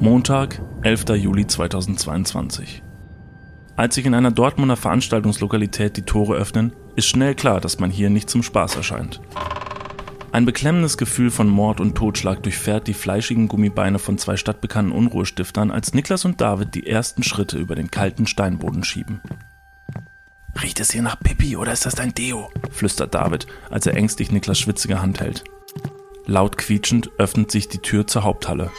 Montag, 11. Juli 2022. Als sich in einer Dortmunder Veranstaltungslokalität die Tore öffnen, ist schnell klar, dass man hier nicht zum Spaß erscheint. Ein beklemmendes Gefühl von Mord und Totschlag durchfährt die fleischigen Gummibeine von zwei stadtbekannten Unruhestiftern, als Niklas und David die ersten Schritte über den kalten Steinboden schieben. Riecht es hier nach Pippi oder ist das dein Deo? flüstert David, als er ängstlich Niklas schwitzige Hand hält. Laut quietschend öffnet sich die Tür zur Haupthalle.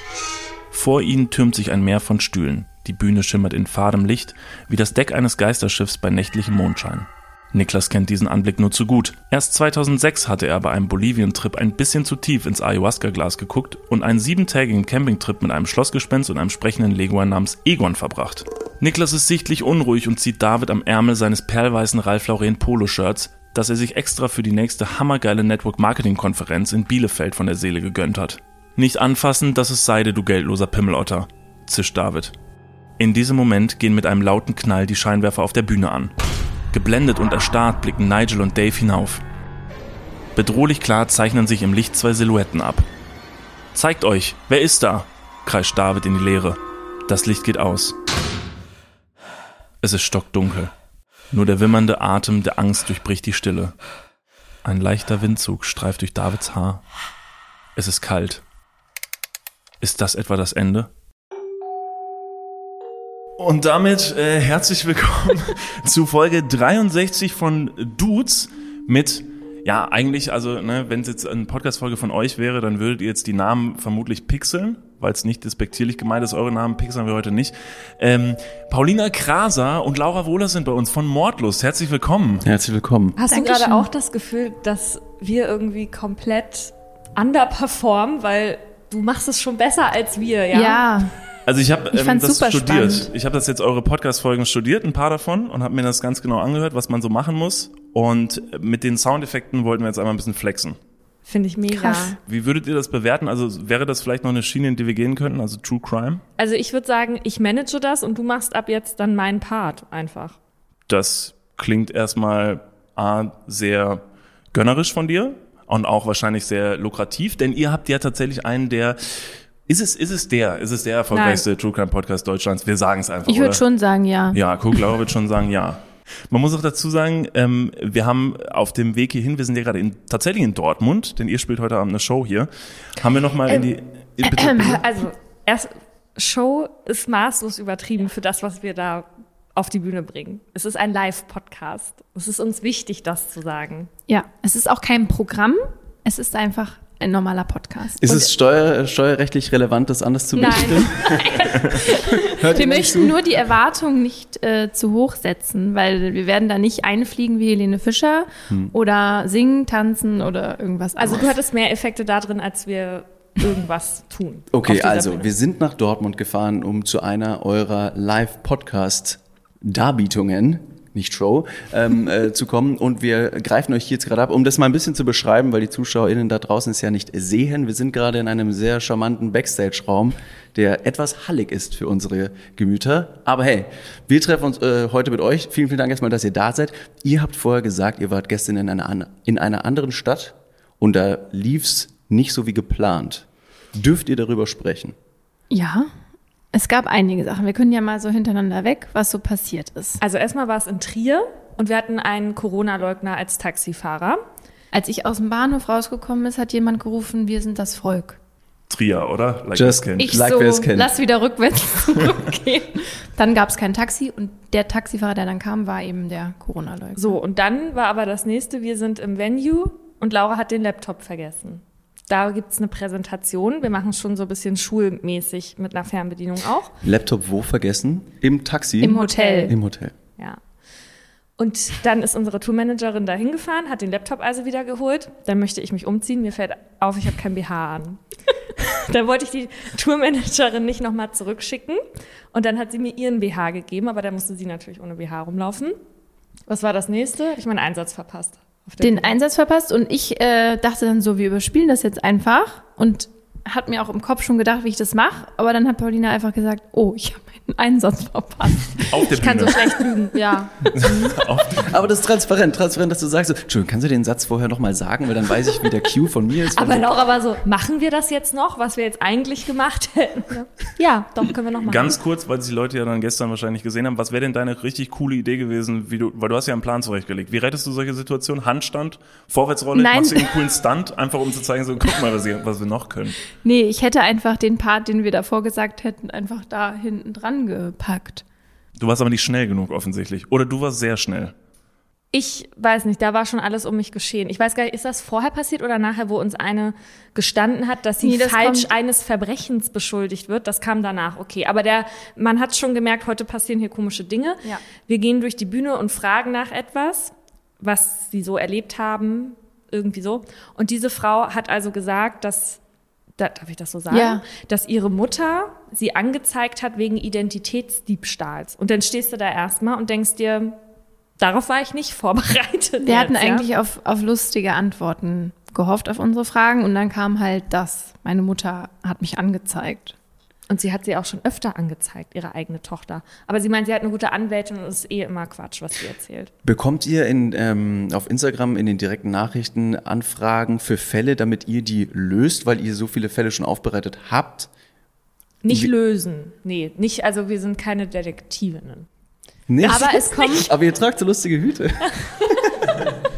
Vor ihnen türmt sich ein Meer von Stühlen. Die Bühne schimmert in fadem Licht, wie das Deck eines Geisterschiffs bei nächtlichem Mondschein. Niklas kennt diesen Anblick nur zu gut. Erst 2006 hatte er bei einem Bolivien-Trip ein bisschen zu tief ins Ayahuasca-Glas geguckt und einen siebentägigen Campingtrip mit einem Schlossgespenst und einem sprechenden Leguan namens Egon verbracht. Niklas ist sichtlich unruhig und zieht David am Ärmel seines perlweißen Ralph Lauren Poloshirts, das er sich extra für die nächste hammergeile Network-Marketing-Konferenz in Bielefeld von der Seele gegönnt hat. Nicht anfassen, das ist Seide, du geldloser Pimmelotter, zischt David. In diesem Moment gehen mit einem lauten Knall die Scheinwerfer auf der Bühne an. Geblendet und erstarrt blicken Nigel und Dave hinauf. Bedrohlich klar zeichnen sich im Licht zwei Silhouetten ab. Zeigt euch, wer ist da? kreischt David in die Leere. Das Licht geht aus. Es ist stockdunkel. Nur der wimmernde Atem der Angst durchbricht die Stille. Ein leichter Windzug streift durch Davids Haar. Es ist kalt. Ist das etwa das Ende? Und damit äh, herzlich willkommen zu Folge 63 von Dudes mit, ja, eigentlich, also, ne, wenn es jetzt eine Podcast-Folge von euch wäre, dann würdet ihr jetzt die Namen vermutlich pixeln, weil es nicht despektierlich gemeint ist. Eure Namen pixeln wir heute nicht. Ähm, Paulina Kraser und Laura Wohler sind bei uns von Mordlust. Herzlich willkommen. Herzlich willkommen. Hast Dankeschön. du gerade auch das Gefühl, dass wir irgendwie komplett underperformen, weil du machst es schon besser als wir, ja? Ja, Also ich habe Ich ähm, das super studiert. spannend. Ich habe das jetzt eure Podcast-Folgen studiert, ein paar davon, und habe mir das ganz genau angehört, was man so machen muss. Und mit den Soundeffekten wollten wir jetzt einmal ein bisschen flexen. Finde ich mega. Krass. Wie würdet ihr das bewerten? Also wäre das vielleicht noch eine Schiene, in die wir gehen könnten, also True Crime? Also ich würde sagen, ich manage das und du machst ab jetzt dann meinen Part einfach. Das klingt erstmal A, sehr gönnerisch von dir und auch wahrscheinlich sehr lukrativ, denn ihr habt ja tatsächlich einen der ist es, ist es der, ist es der erfolgreichste True Crime Podcast Deutschlands? Wir sagen es einfach. ich würde schon sagen, ja. Ja, Laura wird schon sagen, ja. Man muss auch dazu sagen, ähm, wir haben auf dem Weg hierhin, wir sind ja gerade in, tatsächlich in Dortmund, denn ihr spielt heute Abend eine Show hier, haben wir nochmal in die... In, bitte, bitte. Also erst Show ist maßlos übertrieben für das, was wir da auf die Bühne bringen. Es ist ein Live-Podcast. Es ist uns wichtig, das zu sagen. Ja, es ist auch kein Programm, es ist einfach ein normaler Podcast. Ist Und es steuer, steuerrechtlich relevant, das anders zu berichten? Nein, wir möchten zu? nur die Erwartung nicht äh, zu hoch setzen, weil wir werden da nicht einfliegen wie Helene Fischer Hm. oder singen, tanzen oder irgendwas also du hattest mehr Effekte da drin, als wir irgendwas tun. Okay, also Bühne. wir sind nach Dortmund gefahren, um zu einer eurer Live-Podcast-Darbietungen, nicht Show, ähm, äh, zu kommen. Und wir greifen euch jetzt gerade ab, um das mal ein bisschen zu beschreiben, weil die ZuschauerInnen da draußen es ja nicht sehen. Wir sind gerade in einem sehr charmanten Backstage-Raum, der etwas hallig ist für unsere Gemüter. Aber hey, wir treffen uns äh, heute mit euch. Vielen, vielen Dank erstmal, dass ihr da seid. Ihr habt vorher gesagt, ihr wart gestern in einer, in einer anderen Stadt und da lief's nicht so wie geplant. Dürft ihr darüber sprechen? Ja, es gab einige Sachen. Wir können ja mal so hintereinander weg, was so passiert ist. Also erstmal war es in Trier und wir hatten einen Corona-Leugner als Taxifahrer. Als ich aus dem Bahnhof rausgekommen ist, hat jemand gerufen, wir sind das Volk. Trier, oder? Like Just- kennt. Ich Like, so, kennt. lass wieder rückwärts zurückgehen. dann gab es kein Taxi und der Taxifahrer, der dann kam, war eben der Corona-Leugner. So, und dann war aber das nächste, wir sind im Venue und Laura hat den Laptop vergessen. Da gibt's eine Präsentation. Wir machen schon so ein bisschen schulmäßig mit einer Fernbedienung auch. Laptop wo vergessen? Im Taxi? Im Hotel. Im Hotel. Ja. Und dann ist unsere Tourmanagerin da hingefahren, hat den Laptop also wieder geholt. Dann möchte ich mich umziehen. Mir fällt auf, ich habe kein BH an. dann wollte ich die Tourmanagerin nicht nochmal zurückschicken. Und dann hat sie mir ihren BH gegeben, aber da musste sie natürlich ohne BH rumlaufen. Was war das nächste? Ich meinen Einsatz verpasst. Den Bühne. Einsatz verpasst und ich äh, dachte dann so, wir überspielen das jetzt einfach und hat mir auch im Kopf schon gedacht, wie ich das mache. Aber dann hat Paulina einfach gesagt, oh, ich habe meinen Einsatz verpasst. Auf der Ich kann so Bühne. schlecht lügen, ja. Aber das ist transparent, transparent, dass du sagst, so, Entschuldigung, kannst du den Satz vorher nochmal sagen, weil dann weiß ich, wie der Cue von mir ist. Aber Laura war so, machen wir das jetzt noch, was wir jetzt eigentlich gemacht hätten? Ja, doch, können wir noch machen. Ganz kurz, weil die Leute ja dann gestern wahrscheinlich gesehen haben, was wäre denn deine richtig coole Idee gewesen, wie du, weil du hast ja einen Plan zurechtgelegt. Wie rettest du solche Situationen? Handstand, Vorwärtsrolle, Nein. machst du einen coolen Stunt, einfach um zu zeigen, so guck mal, was wir noch können. Nee, ich hätte einfach den Part, den wir davor gesagt hätten, einfach da hinten dran gepackt. Du warst aber nicht schnell genug offensichtlich. Oder du warst sehr schnell. Ich weiß nicht, da war schon alles um mich geschehen. Ich weiß gar nicht, ist das vorher passiert oder nachher, wo uns eine gestanden hat, dass sie Nee, das falsch kommt- eines Verbrechens beschuldigt wird? Das kam danach, okay. Aber der, man hat schon gemerkt, heute passieren hier komische Dinge. Ja. Wir gehen durch die Bühne und fragen nach etwas, was sie so erlebt haben, irgendwie so. Und diese Frau hat also gesagt, dass, da, darf ich das so sagen? Ja. Dass ihre Mutter sie angezeigt hat wegen Identitätsdiebstahls. Und dann stehst du da erstmal und denkst dir, darauf war ich nicht vorbereitet. Wir hatten jetzt, ja? eigentlich auf, auf lustige Antworten gehofft auf unsere Fragen und dann kam halt das. Meine Mutter hat mich angezeigt. Und sie hat sie auch schon öfter angezeigt, ihre eigene Tochter. Aber sie meint, sie hat eine gute Anwältin und es ist eh immer Quatsch, was sie erzählt. Bekommt ihr in, ähm, auf Instagram in den direkten Nachrichten Anfragen für Fälle, damit ihr die löst, weil ihr so viele Fälle schon aufbereitet habt? Nicht Wie- lösen. Nee, nicht, also wir sind keine Detektivinnen. Nicht? Aber es kommt, Aber ihr tragt so lustige Hüte.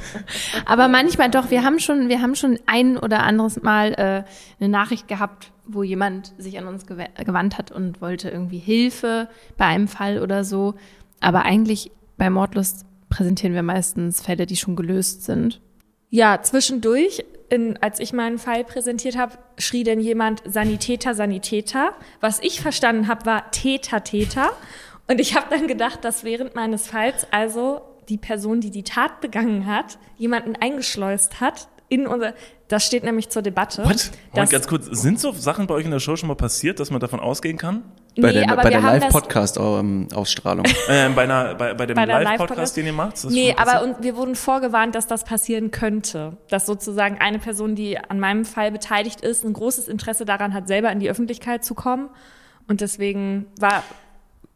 aber manchmal doch, wir haben schon, wir haben schon ein oder anderes Mal äh, eine Nachricht gehabt, wo jemand sich an uns gew gewandt hat und wollte irgendwie Hilfe bei einem Fall oder so. Aber eigentlich bei Mordlust präsentieren wir meistens Fälle, die schon gelöst sind. Ja, zwischendurch, in, als ich meinen Fall präsentiert habe, schrie denn jemand Sanitäter, Sanitäter. Was ich verstanden habe, war Täter, Täter. Und ich habe dann gedacht, dass während meines Falls also die Person, die die Tat begangen hat, jemanden eingeschleust hat in unser. Das steht nämlich zur Debatte. What? Moment, Das, ganz kurz, sind so Sachen bei euch in der Show schon mal passiert, dass man davon ausgehen kann? Bei nee, der, aber bei wir der haben das, Live-Podcast-Ausstrahlung. Ähm, bei, einer, bei, bei dem Bei der Live-Podcast, Live-Podcast? den ihr macht? Nee, aber und wir wurden vorgewarnt, dass das passieren könnte. Dass sozusagen eine Person, die an meinem Fall beteiligt ist, ein großes Interesse daran hat, selber in die Öffentlichkeit zu kommen. Und deswegen war,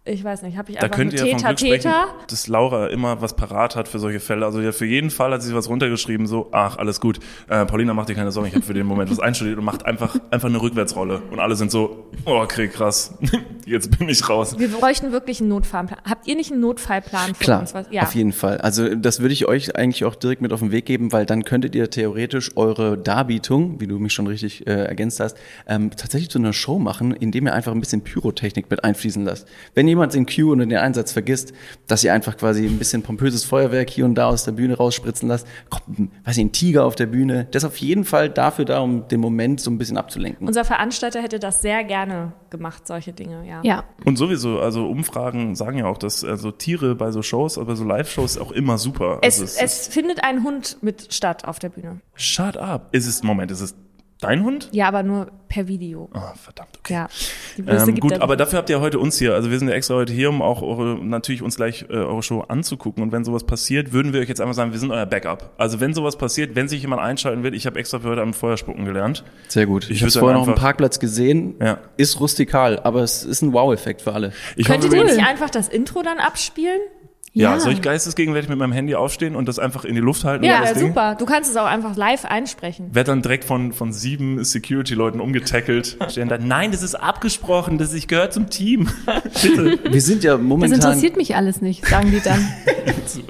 ich weiß nicht, habe ich Da einfach könnt eine ihr Täter, Glück sprechen, Täter. dass Laura immer was parat hat für solche Fälle. Also ja, für jeden Fall hat sie was runtergeschrieben, so, ach, alles gut. Äh, Paulina, mach dir keine Sorgen, ich habe für den Moment was einstudiert und macht einfach, einfach eine Rückwärtsrolle. Und alle sind so, oh, okay, krass, jetzt bin ich raus. Wir bräuchten wirklich einen Notfallplan. Habt ihr nicht einen Notfallplan für Klar, uns? Was? Ja. auf jeden Fall. Also das würde ich euch eigentlich auch direkt mit auf den Weg geben, weil dann könntet ihr theoretisch eure Darbietung, wie du mich schon richtig äh, ergänzt hast, ähm, tatsächlich zu einer Show machen, indem ihr einfach ein bisschen Pyrotechnik mit einfließen lasst. Wenn jemand den Cue und den Einsatz vergisst, dass ihr einfach quasi ein bisschen pompöses Feuerwerk hier und da aus der Bühne rausspritzen lasst, kommt ein, weiß ich, ein Tiger auf der Bühne. Das ist auf jeden Fall dafür da, um den Moment so ein bisschen abzulenken. Unser Veranstalter hätte das sehr gerne gemacht, solche Dinge, ja. Ja. Und sowieso, also Umfragen sagen ja auch, dass also Tiere bei so Shows, aber so Live-Shows auch immer super. Es, Also es findet ein Hund mit statt auf der Bühne. Shut up. Ist es, Moment, ist es dein Hund? Ja, aber nur per Video. Ah, verdammt, okay. Ja. Die Böse Ähm, gibt gut, er aber nicht. dafür habt ihr heute uns hier. Also wir sind ja extra heute hier, um auch eure, natürlich uns gleich äh, eure Show anzugucken. Und wenn sowas passiert, würden wir euch jetzt einfach sagen, wir sind euer Backup. Also wenn sowas passiert, wenn sich jemand einschalten will, ich habe extra für heute am Feuerspucken gelernt. Sehr gut. Ich Ich, habe vorher noch einfach- Parkplatz gesehen. Ja. Ist rustikal, aber es ist ein Wow-Effekt für alle. Ich Könntet ihr nicht einfach das Intro dann abspielen? Ja, Ja. soll ich geistesgegenwärtig mit meinem Handy aufstehen und das einfach in die Luft halten? Ja, das super. Du kannst es auch einfach live einsprechen. Werd dann direkt von, von sieben Security-Leuten umgetackelt. Stehen da, nein, das ist abgesprochen, das ich gehöre zum Team. Bitte. Wir sind ja Das momentan. interessiert mich alles nicht, sagen die dann.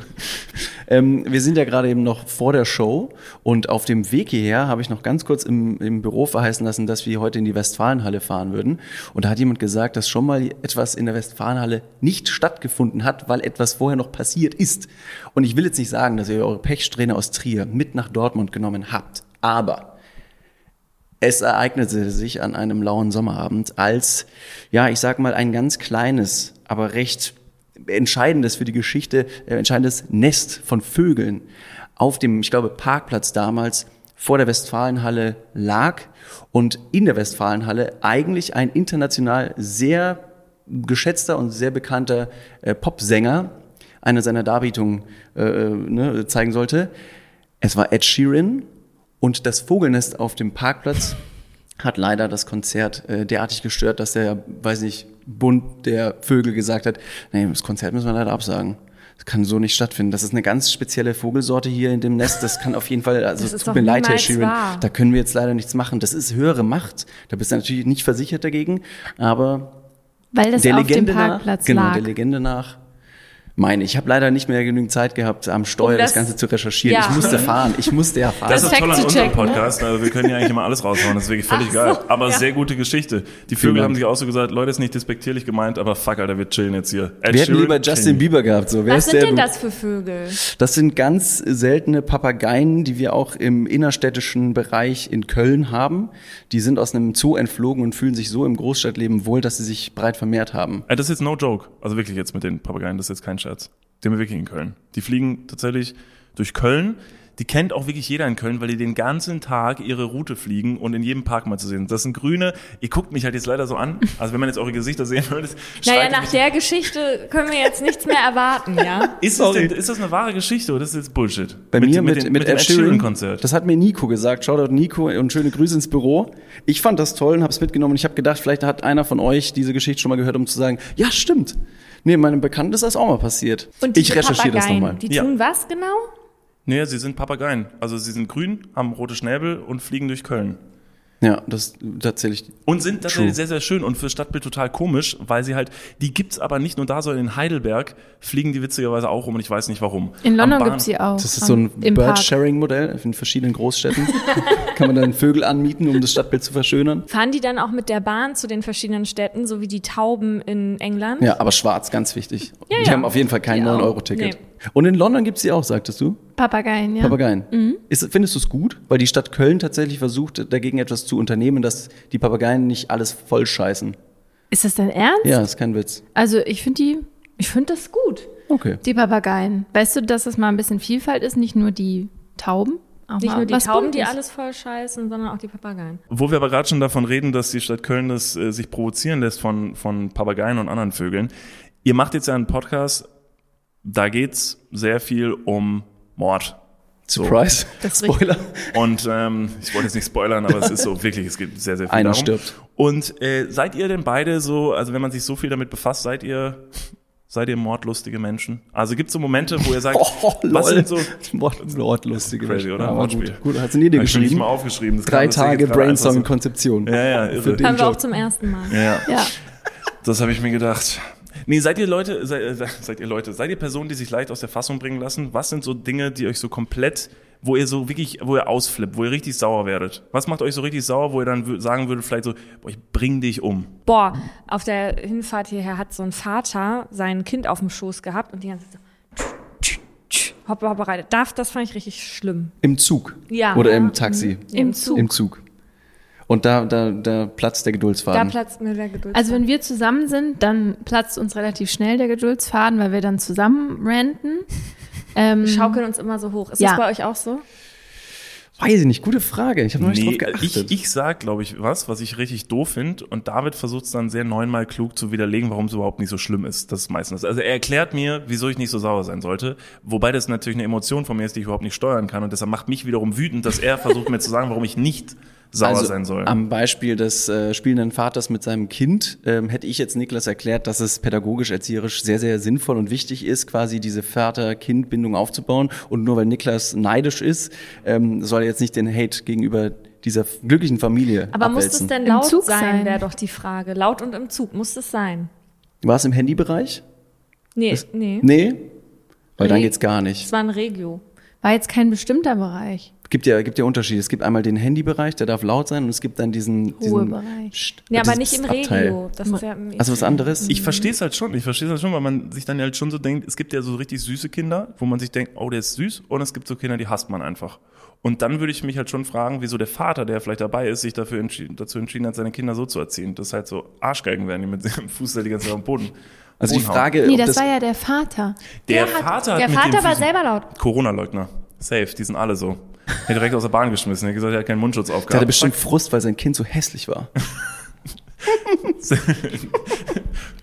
Ähm, wir sind ja gerade eben noch vor der Show und auf dem Weg hierher habe ich noch ganz kurz im, im Büro verheißen lassen, dass wir heute in die Westfalenhalle fahren würden. Und da hat jemand gesagt, dass schon mal etwas in der Westfalenhalle nicht stattgefunden hat, weil etwas vorher noch passiert ist. Und ich will jetzt nicht sagen, dass ihr eure Pechsträhne aus Trier mit nach Dortmund genommen habt, aber es ereignete sich an einem lauen Sommerabend, als, ja, ich sag mal, ein ganz kleines, aber recht entscheidendes für die Geschichte, äh, entscheidendes Nest von Vögeln auf dem, ich glaube, Parkplatz damals vor der Westfalenhalle lag und in der Westfalenhalle eigentlich ein international sehr geschätzter und sehr bekannter äh, Popsänger eine seiner Darbietungen äh, ne, zeigen sollte. Es war Ed Sheeran und das Vogelnest auf dem Parkplatz hat leider das Konzert äh, derartig gestört, dass der, weiß nicht, Bund der Vögel gesagt hat, nee, das Konzert müssen wir leider absagen. Das kann so nicht stattfinden. Das ist eine ganz spezielle Vogelsorte hier in dem Nest. Das kann auf jeden Fall, also es tut mir leid, Herr Sheeran, wahr. da können wir jetzt leider nichts machen. Das ist höhere Macht. Da bist du natürlich nicht versichert dagegen, aber Weil das der auf Legende dem Parkplatz nach, genau, lag. der Legende nach. Meine, ich habe leider nicht mehr genügend Zeit gehabt, am Steuer Um das, das- Ganze zu recherchieren. Ja. Ich musste fahren. Ich musste ja fahren. Das ist Fact toll an unserem ne? Podcast. Also wir können ja eigentlich immer alles raushauen. Das ist wirklich völlig so, geil. Aber ja. sehr gute Geschichte. Die Vögel haben sich auch so gesagt, Leute, ist nicht despektierlich gemeint, aber fuck, Alter, wir chillen jetzt hier. Ed wir hätten lieber Justin. Bieber gehabt. So. Wer Was ist sind der denn du? das für Vögel? Das sind ganz seltene Papageien, die wir auch im innerstädtischen Bereich in Köln haben. Die sind aus einem Zoo entflogen und fühlen sich so im Großstadtleben wohl, dass sie sich breit vermehrt haben. Ey, das ist jetzt no joke. Also wirklich jetzt mit den Papageien, das ist jetzt kein Scherz. Die haben wir wirklich in Köln. Die fliegen tatsächlich durch Köln. Die kennt auch wirklich jeder in Köln, weil die den ganzen Tag ihre Route fliegen und in jedem Park mal zu sehen. sind. Das sind grüne. Ihr guckt mich halt jetzt leider so an. Also wenn man jetzt eure Gesichter sehen würde, Naja, nach mich- der Geschichte können wir jetzt nichts mehr erwarten, ja? ist, das denn, ist das eine wahre Geschichte oder ist das jetzt Bullshit? Bei mir mit, den- mit, dem Ed Sheeran, Sheeran-Konzert. das hat mir Nico gesagt. Shoutout Nico und schöne Grüße ins Büro. Ich fand das toll und habe es mitgenommen. Und ich habe gedacht, vielleicht hat einer von euch diese Geschichte schon mal gehört, um zu sagen, ja, stimmt. Nee, meinem Bekannten ist das auch mal passiert. Und ich diese recherchiere das nochmal. Die Ja. tun was genau? Nee, sie sind Papageien. Also sie sind grün, haben rote Schnäbel und fliegen durch Köln. Ja, das tatsächlich. Und sind tatsächlich True. sehr, sehr schön und fürs Stadtbild total komisch, weil sie halt, die gibt's aber nicht nur da, sondern in Heidelberg fliegen die witzigerweise auch rum und ich weiß nicht warum. In London gibt's sie auch. Das ist so ein. Bird-Sharing-Modell in verschiedenen Großstädten. Kann man dann Vögel anmieten, um das Stadtbild zu verschönern. Fahren die dann auch mit der Bahn zu den verschiedenen Städten, so wie die Tauben in England? Ja, aber schwarz, ganz wichtig. Ja, die ja. haben auf jeden Fall kein Die auch. 9-Euro-Ticket. Und in London gibt's die auch, sagtest du? Papageien, ja. Papageien. Mhm. Ist, findest du es gut? Weil die Stadt Köln tatsächlich versucht, dagegen etwas zu unternehmen, dass die Papageien nicht alles voll scheißen. Ist das dein Ernst? Ja, ist kein Witz. Also ich finde die, ich finde das gut. Okay. Die Papageien. Weißt du, dass das mal ein bisschen Vielfalt ist, nicht nur die Tauben? Auch Nicht nur die Tauben, die alles voll scheißen, sondern auch die Papageien. Wo wir aber gerade schon davon reden, dass die Stadt Köln das äh, sich provozieren lässt von, von Papageien und anderen Vögeln. Ihr macht jetzt ja einen Podcast, da geht's sehr viel um Mord. Surprise. Richtig. Spoiler. Und ähm, ich wollte jetzt nicht spoilern, aber es ist so wirklich, es geht sehr, sehr viel Einer darum. stirbt. Und äh, seid ihr denn beide so, also wenn man sich so viel damit befasst, seid ihr, seid ihr mordlustige Menschen? Also gibt es so Momente, wo ihr sagt, Oh, was sind so Mord, Mordlustige. Crazy, oder? Aber Wortspiel. gut, gut, hast du nie dir Hab ich geschrieben? mal aufgeschrieben. Das Drei Tage Brainstorming so. Konzeption. Ja, ja, irre. Für den Haben wir auch zum ersten Mal. Ja, Ja. das habe ich mir gedacht. Nee, seid ihr Leute, seid, äh, seid ihr Leute, seid ihr Personen, die sich leicht aus der Fassung bringen lassen? Was sind so Dinge, die euch so komplett, wo ihr so wirklich, wo ihr ausflippt, wo ihr richtig sauer werdet? Was macht euch so richtig sauer, wo ihr dann sagen würdet, vielleicht so, boah, ich bring dich um? Boah, auf der Hinfahrt hierher hat so ein Vater sein Kind auf dem Schoß gehabt und die ganze Zeit so hoppe, hoppe, reite. Darf, das fand ich richtig schlimm. Im Zug. Ja. Oder im. Taxi. Im Zug. Im Zug. Und da, da, da platzt der Da Geduldsfaden. platzt mir der Geduld. Also wenn wir zusammen sind, dann platzt uns relativ schnell der Geduldsfaden, weil wir dann zusammen ranten. Ähm, wir schaukeln uns immer so hoch. Ist Ja. das bei euch auch so? Weiß ich nicht, gute Frage. Ich habe noch nicht Nee, drauf geachtet. ich, ich sag, glaube ich, was, was ich richtig doof finde. Und David versucht es dann sehr neunmal klug zu widerlegen, warum es überhaupt nicht so schlimm ist. Das ist meistens. Also er erklärt mir, wieso ich nicht so sauer sein sollte. Wobei das natürlich eine Emotion von mir ist, die ich überhaupt nicht steuern kann. Und deshalb macht mich wiederum wütend, dass er versucht mir zu sagen, warum ich nicht sauer also, sein soll. Am Beispiel des äh, spielenden Vaters mit seinem Kind ähm, hätte ich jetzt Niklas erklärt, dass es pädagogisch, erzieherisch sehr, sehr sinnvoll und wichtig ist, quasi diese Vater-Kind-Bindung aufzubauen. Und nur weil Niklas neidisch ist, ähm, soll er jetzt nicht den Hate gegenüber dieser glücklichen Familie Aber muss abwälzen. es denn Im laut Zug sein, sein? wäre doch die Frage. Laut und im Zug, muss es sein? War es im Handybereich? Nee, nee. Nee? Weil dann Nee. geht's gar nicht. Es war ein Regio. war jetzt kein bestimmter Bereich. Gibt ja, gibt ja Unterschiede. Es gibt einmal den Handybereich, der darf laut sein, und es gibt dann diesen, diesen Ruhebereich. Psst, Nee, aber nicht im Abteil. Regio. Das ist ja Also was anderes? Ich verstehe es halt schon. Ich verstehe es halt schon, weil man sich dann halt schon so denkt, es gibt ja so richtig süße Kinder, wo man sich denkt, oh, der ist süß, und es gibt so Kinder, die hasst man einfach. Und dann würde ich mich halt schon fragen, wieso der Vater, der vielleicht dabei ist, sich dafür entschieden, dazu entschieden hat, seine Kinder so zu erziehen. Das ist halt so Arschgeigen werden, die mit dem Fuß da die ganze Zeit am Boden. also die. Frage, Nee, ob das, das, war ja der Vater. Der, Der hat- Vater hat der mit Vater war Füßen- selber laut. Corona-Leugner. Safe, die sind alle so. Er hat direkt aus der Bahn geschmissen. Er hat gesagt, er hat keinen Mundschutz der hatte aufgehabt. bestimmt Frust, weil sein Kind so hässlich war.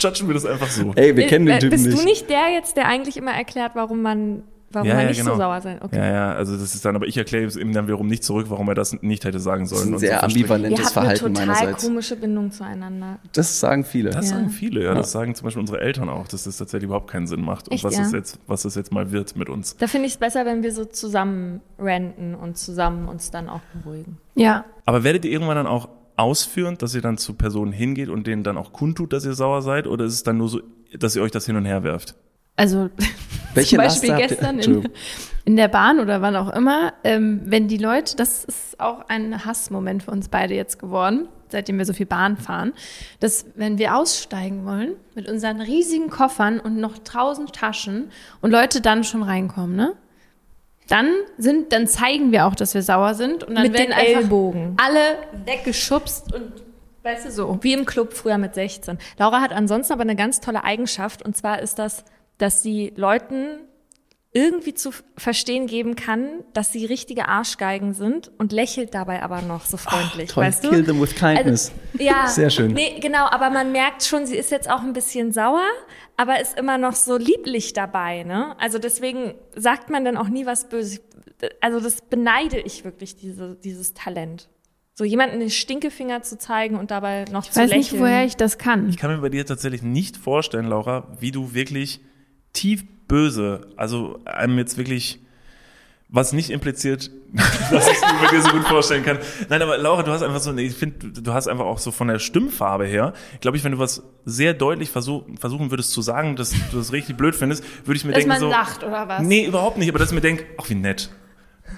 Judgen wir das einfach so. Ey, wir kennen den Äh, Typen Bist nicht. du nicht der jetzt, der eigentlich immer erklärt, warum man warum Ja, er ja, nicht genau. so sauer sein. Okay. Ja, ja, also das ist dann, aber ich erkläre es ihm dann wiederum nicht zurück, warum er das nicht hätte sagen Das ist sollen. ein und sehr so ambivalentes eine Verhalten total meinerseits. komische Bindung zueinander. Das sagen viele. Das Ja. sagen viele, ja. Das sagen zum Beispiel unsere Eltern auch, dass das tatsächlich überhaupt keinen Sinn macht. Und Echt, was, ja? es jetzt, was es jetzt mal wird mit uns. Da finde ich es besser, wenn wir so zusammen ranten und zusammen uns dann auch beruhigen. Ja. Aber werdet ihr irgendwann dann auch ausführen, dass ihr dann zu Personen hingeht und denen dann auch kundtut, dass ihr sauer seid? Oder ist es dann nur so, dass ihr euch das hin und her werft? Also Welche zum Beispiel Laster gestern in, in der Bahn oder wann auch immer, ähm, wenn die Leute, das ist auch ein Hassmoment für uns beide jetzt geworden, seitdem wir so viel Bahn fahren, dass wenn wir aussteigen wollen mit unseren riesigen Koffern und noch tausend Taschen und Leute dann schon reinkommen, ne? Dann sind, dann zeigen wir auch, dass wir sauer sind und dann Mit werden den einfach Ellbogen. alle weggeschubst und weißt du so. Wie im Club früher mit 16. Laura hat ansonsten aber eine ganz tolle Eigenschaft und zwar ist das, dass sie Leuten irgendwie zu verstehen geben kann, dass sie richtige Arschgeigen sind und lächelt dabei aber noch so freundlich, Toll, weißt du? kill them with kindness. Also, ja, Sehr schön. Nee, genau, aber man merkt schon, sie ist jetzt auch ein bisschen sauer, aber ist immer noch so lieblich dabei, ne? Also deswegen sagt man dann auch nie was Böses. Also das beneide ich wirklich, diese, dieses Talent. So jemanden den Stinkefinger zu zeigen und dabei noch Ich zu weiß lächeln. nicht, woher ich das kann. Ich kann mir bei dir tatsächlich nicht vorstellen, Laura, wie du wirklich tief böse, also einem jetzt wirklich, was nicht impliziert, dass ich es mir dir so gut vorstellen kann. Nein, aber Laura, du hast einfach so, ich finde, du hast einfach auch so von der Stimmfarbe her, glaube ich, wenn du was sehr deutlich versuch, versuchen würdest zu sagen, dass du das richtig blöd findest, würde ich mir Dass denken man so, lacht oder was? nee, überhaupt nicht, aber dass ich mir denke, ach wie nett.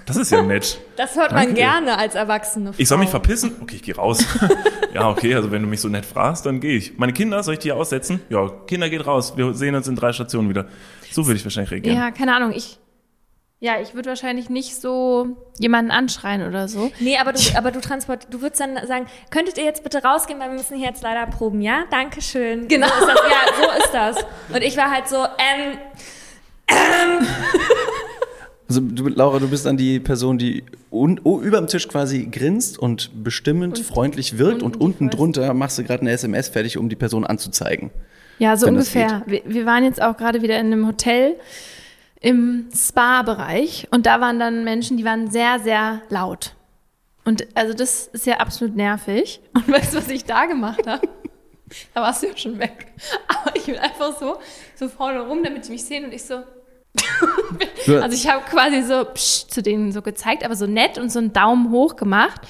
Das ist ja nett. Das hört man Danke. gerne als erwachsene Frau. Ich soll mich verpissen? Okay, ich gehe raus. ja, okay, also wenn du mich so nett fragst, dann gehe ich. Meine Kinder, soll ich die hier aussetzen? Ja, Kinder geht raus. Wir sehen uns in drei Stationen wieder. So würde ich wahrscheinlich reagieren. Ja, keine Ahnung. Ich, ja, ich würde wahrscheinlich nicht so jemanden anschreien oder so. Nee, aber du, aber du transport, du würdest dann sagen, könntet ihr jetzt bitte rausgehen, weil wir müssen hier jetzt leider proben, ja? Dankeschön. Genau. So ist das, ja, so ist das. Und ich war halt so, ähm, Also du, Laura, du bist dann die Person, die un, oh, über dem Tisch quasi grinst und bestimmend freundlich wirkt und unten die unten drunter machst du gerade eine SMS fertig, um die Person anzuzeigen. Ja, so ungefähr. Wir, wir waren jetzt auch gerade wieder in einem Hotel im Spa-Bereich und da waren dann Menschen, die waren sehr, sehr laut. Und also das ist ja absolut nervig. Und weißt du, was ich da gemacht habe? Da warst du ja schon weg. Aber ich bin einfach so, so vorne rum, damit die mich sehen und ich so. Also ich habe quasi so psch, zu denen so gezeigt, aber so nett und so einen Daumen hoch gemacht.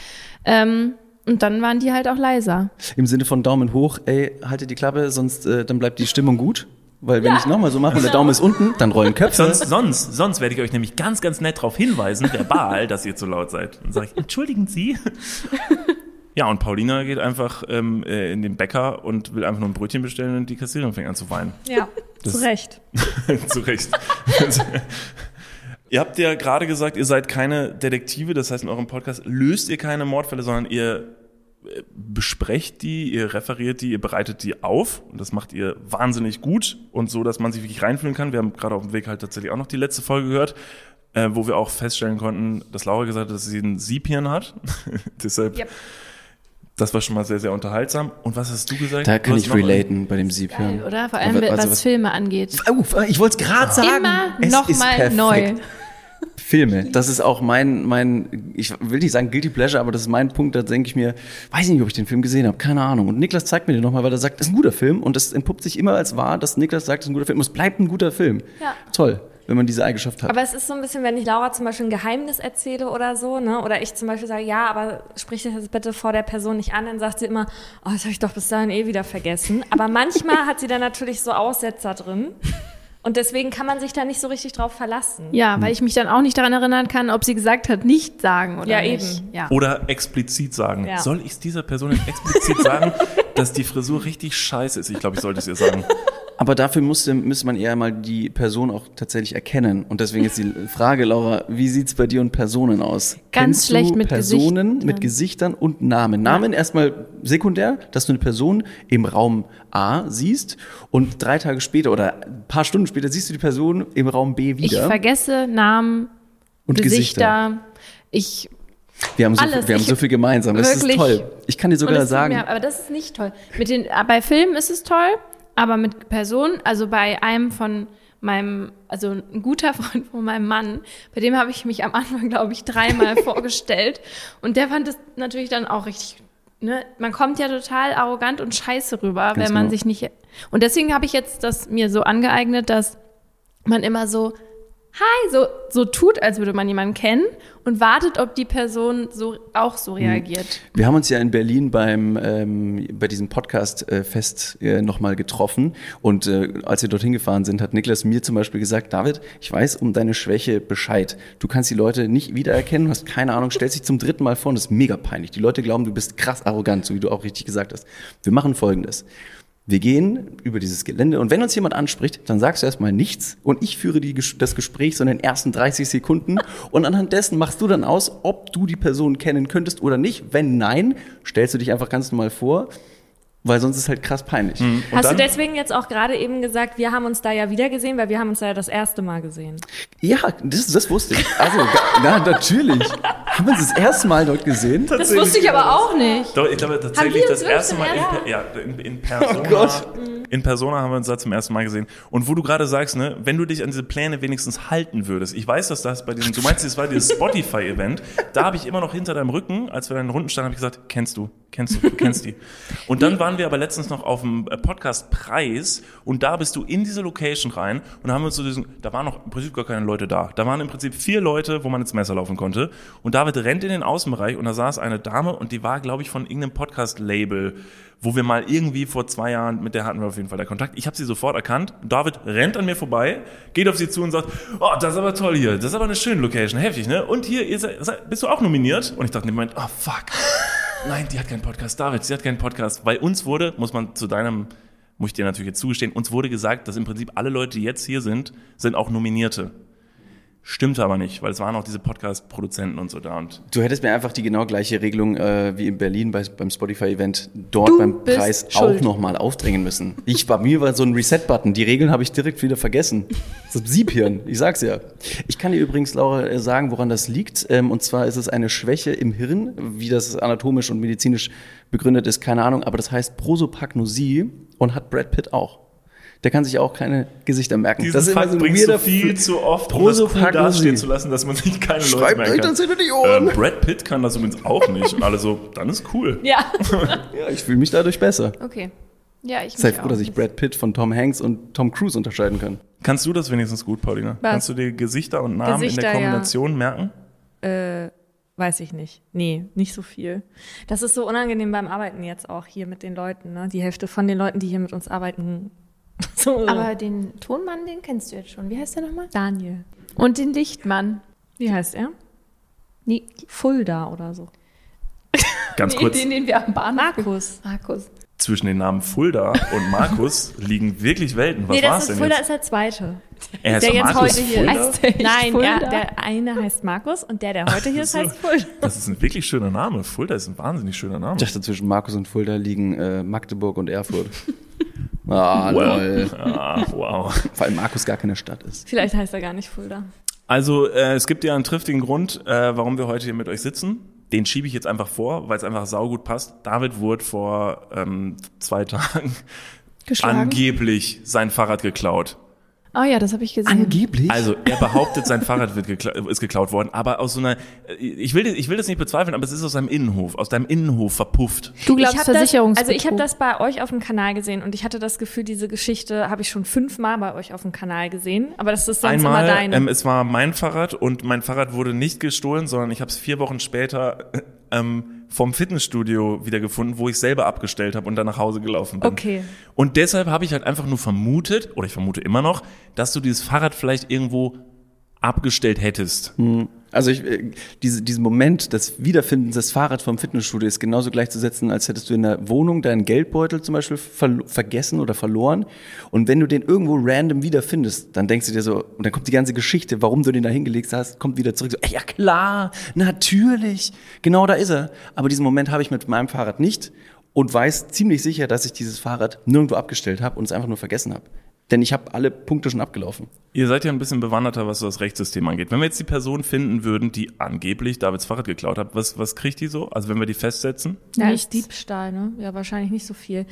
Ähm, und dann waren die halt auch leiser. Im Sinne von Daumen hoch, ey, haltet die Klappe, sonst äh, dann bleibt die Stimmung gut. Weil wenn ich nochmal so mache und der Daumen ist unten, dann rollen Köpfe. Sonst, sonst, sonst werde ich euch nämlich ganz, ganz nett darauf hinweisen, verbal, dass ihr zu laut seid. Dann sage ich, entschuldigen Sie. Ja, und Paulina geht einfach ähm, äh, in den Bäcker und will einfach nur ein Brötchen bestellen und die Kassiererin fängt an zu weinen. ja, Das- zu Recht. zu Recht. ihr habt ja gerade gesagt, ihr seid keine Detektive, das heißt in eurem Podcast löst ihr keine Mordfälle, sondern ihr äh, besprecht die, ihr referiert die, ihr bereitet die auf und das macht ihr wahnsinnig gut und so, dass man sich wirklich reinfühlen kann. Wir haben gerade auf dem Weg halt tatsächlich auch noch die letzte Folge gehört, äh, wo wir auch feststellen konnten, dass Laura gesagt hat, dass sie ein Siebhirn hat. Deshalb, Yep. Das war schon mal sehr, sehr unterhaltsam. Und was hast du gesagt? Da kann ich relaten bei dem Siebhirn. Geil, oder? Vor allem, also was, Filme angeht. Oh, ich wollte es gerade sagen. Immer Es ist nochmal perfekt. neu. Filme. Das ist auch mein, mein, ich will nicht sagen Guilty Pleasure, aber das ist mein Punkt, da denke ich mir, weiß nicht, ob ich den Film gesehen habe, keine Ahnung. Und Niklas zeigt mir den nochmal, weil er sagt, das ist ein guter Film und das entpuppt sich immer als wahr, dass Niklas sagt, das ist ein guter Film und es bleibt ein guter Film. Ja. Toll, wenn man diese Eigenschaft hat. Aber es ist so ein bisschen, wenn ich Laura zum Beispiel ein Geheimnis erzähle oder so, ne? Oder ich zum Beispiel sage, ja, aber sprich das jetzt bitte vor der Person nicht an, dann sagt sie immer, oh, das habe ich doch bis dahin eh wieder vergessen. Aber manchmal hat sie dann natürlich so Aussetzer drin. Und deswegen kann man sich da nicht so richtig drauf verlassen. Ja, weil ich mich dann auch nicht daran erinnern kann, ob sie gesagt hat, nicht sagen oder Ja, nicht. eben. Ja. Oder explizit sagen. Ja. Soll ich es dieser Person explizit sagen, dass die Frisur richtig scheiße ist? Ich glaube, ich sollte es ihr sagen. Aber dafür musste, müsste man eher mal die Person auch tatsächlich erkennen. Und deswegen ist die Frage, Laura, wie sieht's bei dir und Personen aus? Ganz Kennst schlecht mit Personen Gesichtern. mit Gesichtern und Namen. Namen erstmal sekundär, dass du eine Person im Raum A siehst und drei Tage später oder ein paar Stunden später siehst du die Person im Raum B Ich wieder. vergesse Namen, und Gesichter. Ich Wir haben so, alles. wir haben Ich- so viel gemeinsam. Das ist wirklich. toll. Ich kann dir sogar sagen, Mir, aber das ist nicht toll. Mit den, bei Filmen ist es toll, aber mit Personen, also bei einem von meinem, also ein guter Freund von meinem Mann, bei dem habe ich mich am Anfang, glaube ich, dreimal vorgestellt. Und der fand das natürlich dann auch richtig, ne? Man kommt ja total arrogant und scheiße rüber, Ganz wenn man genau. sich nicht. Und deswegen habe ich jetzt das mir so angeeignet, dass man immer so, hi, so, so tut, als würde man jemanden kennen und wartet, ob die Person so auch so reagiert. Wir haben uns ja in Berlin beim ähm, bei diesem Podcast-Fest äh, nochmal getroffen und äh, als wir dorthin gefahren sind, hat Niklas mir zum Beispiel gesagt, David, ich weiß um deine Schwäche Bescheid. Du kannst die Leute nicht wiedererkennen, hast keine Ahnung, stellst dich zum dritten Mal vor und das ist mega peinlich. Die Leute glauben, du bist krass arrogant, so wie du auch richtig gesagt hast. Wir machen Folgendes. Wir gehen über dieses Gelände und wenn uns jemand anspricht, dann sagst du erstmal nichts und ich führe die, das Gespräch so in den ersten 30 Sekunden und anhand dessen machst du dann aus, ob du die Person kennen könntest oder nicht. Wenn nein, stellst du dich einfach ganz normal vor, weil sonst ist es halt krass peinlich. Und Hast dann, du deswegen jetzt auch gerade eben gesagt, wir haben uns da ja wieder gesehen, weil wir haben uns da ja das erste Mal gesehen. Ja, das, das wusste ich. Also, na, natürlich. Haben wir uns das erste Mal dort gesehen? Das wusste ich aber auch nicht. Doch, ich glaube tatsächlich das erste Mal in, ja, in, in Persona. Oh Gott. In Persona haben wir uns da zum ersten Mal gesehen. Und wo du gerade sagst, ne, wenn du dich an diese Pläne wenigstens halten würdest. Ich weiß, dass das bei diesem, du meinst, das war dieses Spotify-Event. Da habe ich immer noch hinter deinem Rücken, als wir in den Runden standen, habe ich gesagt, kennst du, kennst du, du kennst die. Und dann waren wir aber letztens noch auf dem äh, Podcast Preis und da bist du in diese Location rein und haben uns so diesen, da waren noch im Prinzip gar keine Leute da. Da waren im Prinzip vier Leute, wo man ins Messer laufen konnte. Und David rennt in den Außenbereich und da saß eine Dame und die war, glaube ich, von irgendeinem Podcast-Label, wo wir mal irgendwie vor zwei Jahren, mit der hatten wir auf jeden Fall der Kontakt. Ich habe sie sofort erkannt. David rennt an mir vorbei, geht auf sie zu und sagt, oh, das ist aber toll hier, das ist aber eine schöne Location, heftig, ne? Und hier, ihr seid, bist du auch nominiert? Und ich dachte dem Moment, oh fuck. Nein, die hat keinen Podcast. David, sie hat keinen Podcast. Bei uns wurde, muss man zu deinem, muss ich dir natürlich jetzt zugestehen, uns wurde gesagt, dass im Prinzip alle Leute, die jetzt hier sind, sind auch Nominierte. Stimmte aber nicht, weil es waren auch diese Podcast-Produzenten und so da. Und Du hättest mir einfach die genau gleiche Regelung äh, wie in Berlin bei, beim Spotify-Event dort Du beim Preis schuld. auch nochmal aufdrängen müssen. Ich, bei mir war so ein Reset-Button. Die Regeln habe ich direkt wieder vergessen. Das ist Siebhirn, ich sag's ja. Ich kann dir übrigens, Laura, äh, sagen, woran das liegt. Ähm, und zwar ist es eine Schwäche im Hirn, wie das anatomisch und medizinisch begründet ist, keine Ahnung. Aber das heißt Prosopagnosie und hat Brad Pitt auch. Der kann sich auch keine Gesichter merken. diesen das ist immer Fakt so ein bringst du viel zu oft, um das cool dastehen zu lassen, dass man sich keine Leute Schreibt merken euch kann. das hinter die Ohren. Ähm, Brad Pitt kann das übrigens auch nicht. Und alle so, dann ist cool. Ja. Ja, ich fühle mich dadurch besser. Okay. Ja, ich Sei froh, auch dass ich. Brad Pitt von Tom Hanks und Tom Cruise unterscheiden kann. Kannst du das wenigstens gut, Paulina? Was? Kannst du dir Gesichter und Namen in Gesichter, der ja. Kombination merken? Äh, weiß ich nicht. Nee, nicht so viel. Das ist so unangenehm beim Arbeiten jetzt auch hier mit den Leuten. Ne? Die Hälfte von den Leuten, die hier mit uns arbeiten. So, Aber den Tonmann, den kennst du jetzt schon. Wie heißt der nochmal? Daniel. Und den Lichtmann. Wie heißt er? Nee, Fulda oder so. Ganz nee, kurz, den, den wir am Bahnhof. Markus. Markus. zwischen den Namen Fulda und Markus liegen wirklich Welten. Was nee, war das es ist denn Fulda jetzt? ist der zweite. Er heißt der jetzt Markus heute hier Fulda? ist. Nein, Fulda? er, der eine heißt Markus und der, der heute hier ist, so. heißt Fulda. Das ist ein wirklich schöner Name. Fulda ist ein wahnsinnig schöner Name. Ich dachte, zwischen Markus und Fulda liegen äh, Magdeburg und Erfurt. Ah, lol. Ah, wow. Vor allem Markus gar keine Stadt ist. Vielleicht heißt er gar nicht Fulda. Also äh, es gibt ja einen triftigen Grund, äh, warum wir heute hier mit euch sitzen. Den schiebe ich jetzt einfach vor, weil es einfach saugut passt. David wurde vor ähm, zwei Tagen Geschlagen. angeblich sein Fahrrad geklaut. Oh ja, das habe ich gesehen. Angeblich? Also er behauptet, sein Fahrrad wird gekla ist geklaut worden, aber aus so einer, ich will, ich will das nicht bezweifeln, aber es ist aus seinem Innenhof, aus deinem Innenhof verpufft. du glaubst Versicherungsbetrug. also ich habe das bei euch auf dem Kanal gesehen und ich hatte das Gefühl, diese Geschichte habe ich schon fünfmal bei euch auf dem Kanal gesehen, aber das ist sonst Einmal, immer deine. ähm, es war mein Fahrrad und mein Fahrrad wurde nicht gestohlen, sondern ich habe es vier Wochen später ähm, vom Fitnessstudio wiedergefunden, wo ich selber abgestellt habe und dann nach Hause gelaufen bin. Okay. Und deshalb habe ich halt einfach nur vermutet, oder ich vermute immer noch, dass du dieses Fahrrad vielleicht irgendwo abgestellt hättest. Also ich, äh, diese, diesen Moment des Wiederfindens des Fahrrads vom Fitnessstudio ist genauso gleichzusetzen, als hättest du in der Wohnung deinen Geldbeutel zum Beispiel verlo- vergessen oder verloren. Und wenn du den irgendwo random wiederfindest, dann denkst du dir so, und dann kommt die ganze Geschichte, warum du den da hingelegt hast, kommt wieder zurück. So, ey, ja klar, natürlich, genau da ist er. Aber diesen Moment habe ich mit meinem Fahrrad nicht und weiß ziemlich sicher, dass ich dieses Fahrrad nirgendwo abgestellt habe und es einfach nur vergessen habe. Denn ich habe alle Punkte schon abgelaufen. Ihr seid ja ein bisschen bewanderter, was so das Rechtssystem angeht. Wenn wir jetzt die Person finden würden, die angeblich Davids Fahrrad geklaut hat, was, was kriegt die so? Also wenn wir die festsetzen? Ja, Nichts. Diebstahl, ne? Ja, wahrscheinlich nicht so viel.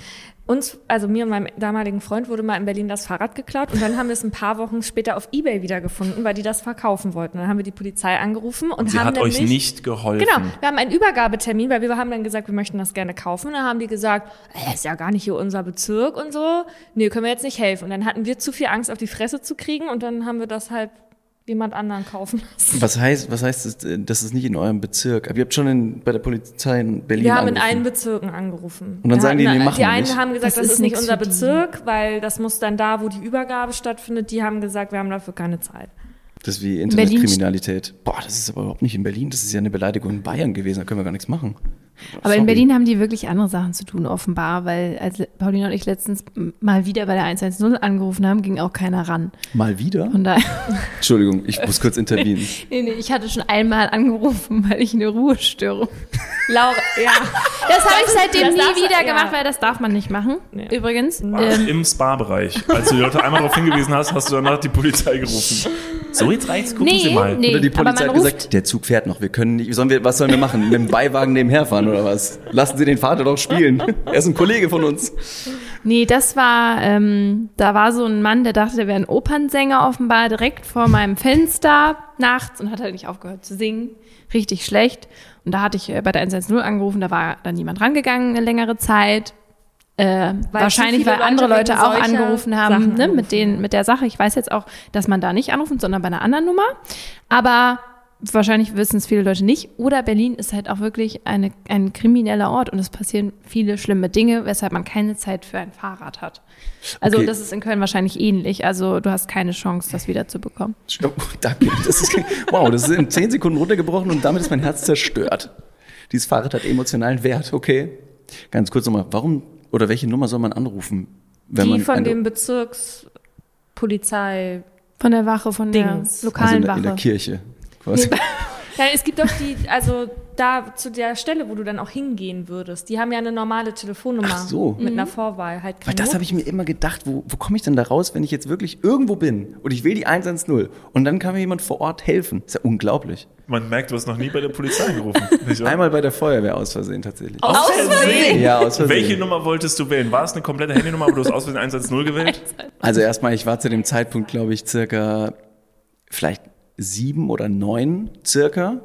Uns, also mir und meinem damaligen Freund, wurde mal in Berlin das Fahrrad geklaut und dann haben wir es ein paar Wochen später auf Ebay wiedergefunden, weil die das verkaufen wollten. Dann haben wir die Polizei angerufen und, Und sie haben hat euch nämlich, nicht geholfen. Genau, wir haben einen Übergabetermin, weil wir haben dann gesagt, wir möchten das gerne kaufen. Und dann haben die gesagt, äh, ist ja gar nicht hier unser Bezirk und so. Nee, können wir jetzt nicht helfen. Und dann hatten wir zu viel Angst, auf die Fresse zu kriegen und dann haben wir das halt jemand anderen kaufen lassen. Was heißt, was heißt das, äh, das ist nicht in eurem Bezirk? Aber ihr habt schon in, bei der Polizei in Berlin Wir haben in angerufen. allen Bezirken angerufen. Und dann Wir sagen die, hatten- nee, machen Die einen nicht. haben gesagt, Das das, ist ist nicht unser die. Bezirk, weil das muss dann da, wo die Übergabe stattfindet. Die haben gesagt, wir haben dafür keine Zeit. Das ist wie Internetkriminalität. Boah, das ist aber überhaupt nicht in Berlin. Das ist ja eine Beleidigung in Bayern gewesen. Da können wir gar nichts machen. Aber Sorry. in Berlin haben die wirklich andere Sachen zu tun, offenbar, weil als Paulina und ich letztens mal wieder bei der 110 angerufen haben, ging auch keiner ran. Mal wieder? Von daher, Entschuldigung, ich muss kurz intervenieren. nee, nee, ich hatte schon einmal angerufen, weil ich eine Ruhestörung. Laura, ja. Das habe ich seitdem nie wieder ja. gemacht, weil das darf man nicht machen. Nee. Übrigens. Ähm, Im Spa-Bereich. Als du die Leute einmal darauf hingewiesen hast, hast du danach die Polizei gerufen. So, jetzt reicht's, gucken Nee, Sie mal. nee. Oder die aber Polizei hat gesagt, der Zug fährt noch. Wir können nicht, sollen wir, was sollen wir machen? Mit dem Beiwagen nebenher fahren oder was? Lassen Sie den Vater doch spielen. Er ist ein Kollege von uns. Nee, das war, ähm, da war so ein Mann, der dachte, der wäre ein Opernsänger offenbar direkt vor meinem Fenster nachts und hat halt nicht aufgehört zu singen. Richtig schlecht. Und da hatte ich äh, bei der 110 angerufen, da war dann niemand rangegangen eine längere Zeit. Äh, wahrscheinlich, zu viele weil andere Leute Leute auch angerufen haben, ne, mit, den, mit der Sache. Ich weiß jetzt auch, dass man da nicht anrufen, sondern bei einer anderen Nummer. Aber wahrscheinlich wissen es viele Leute nicht. Oder Berlin ist halt auch wirklich eine, ein krimineller Ort und es passieren viele schlimme Dinge, weshalb man keine Zeit für ein Fahrrad hat. Also Okay. das ist in Köln wahrscheinlich ähnlich. Also du hast keine Chance, das wieder zu bekommen. Oh, danke. Das ist, wow, das ist in zehn Sekunden runtergebrochen und damit ist mein Herz zerstört. Dieses Fahrrad hat emotionalen Wert, okay. Ganz kurz nochmal, warum oder welche Nummer soll man anrufen? Wenn Die man von dem Bezirkspolizei. Von der Wache, von Dings. der also lokalen in, der, in der Wache. Kirche quasi. Ja, es gibt doch die, also da zu der Stelle, wo du dann auch hingehen würdest. Die haben ja eine normale Telefonnummer Ach so. mit einer Vorwahl. Halt Weil das habe ich mir immer gedacht, wo, wo komme ich denn da raus, wenn ich jetzt wirklich irgendwo bin und ich will die 110 und dann kann mir jemand vor Ort helfen. ist ja unglaublich. Man merkt, du hast noch nie bei der Polizei angerufen. Einmal bei der Feuerwehr aus Versehen tatsächlich. Aus Versehen? Ja, aus Versehen. Welche Nummer wolltest du wählen? War es eine komplette Handynummer, aber du hast aus Versehen 110 gewählt? Also erstmal, ich war zu dem Zeitpunkt, glaube ich, circa vielleicht sieben oder neun circa.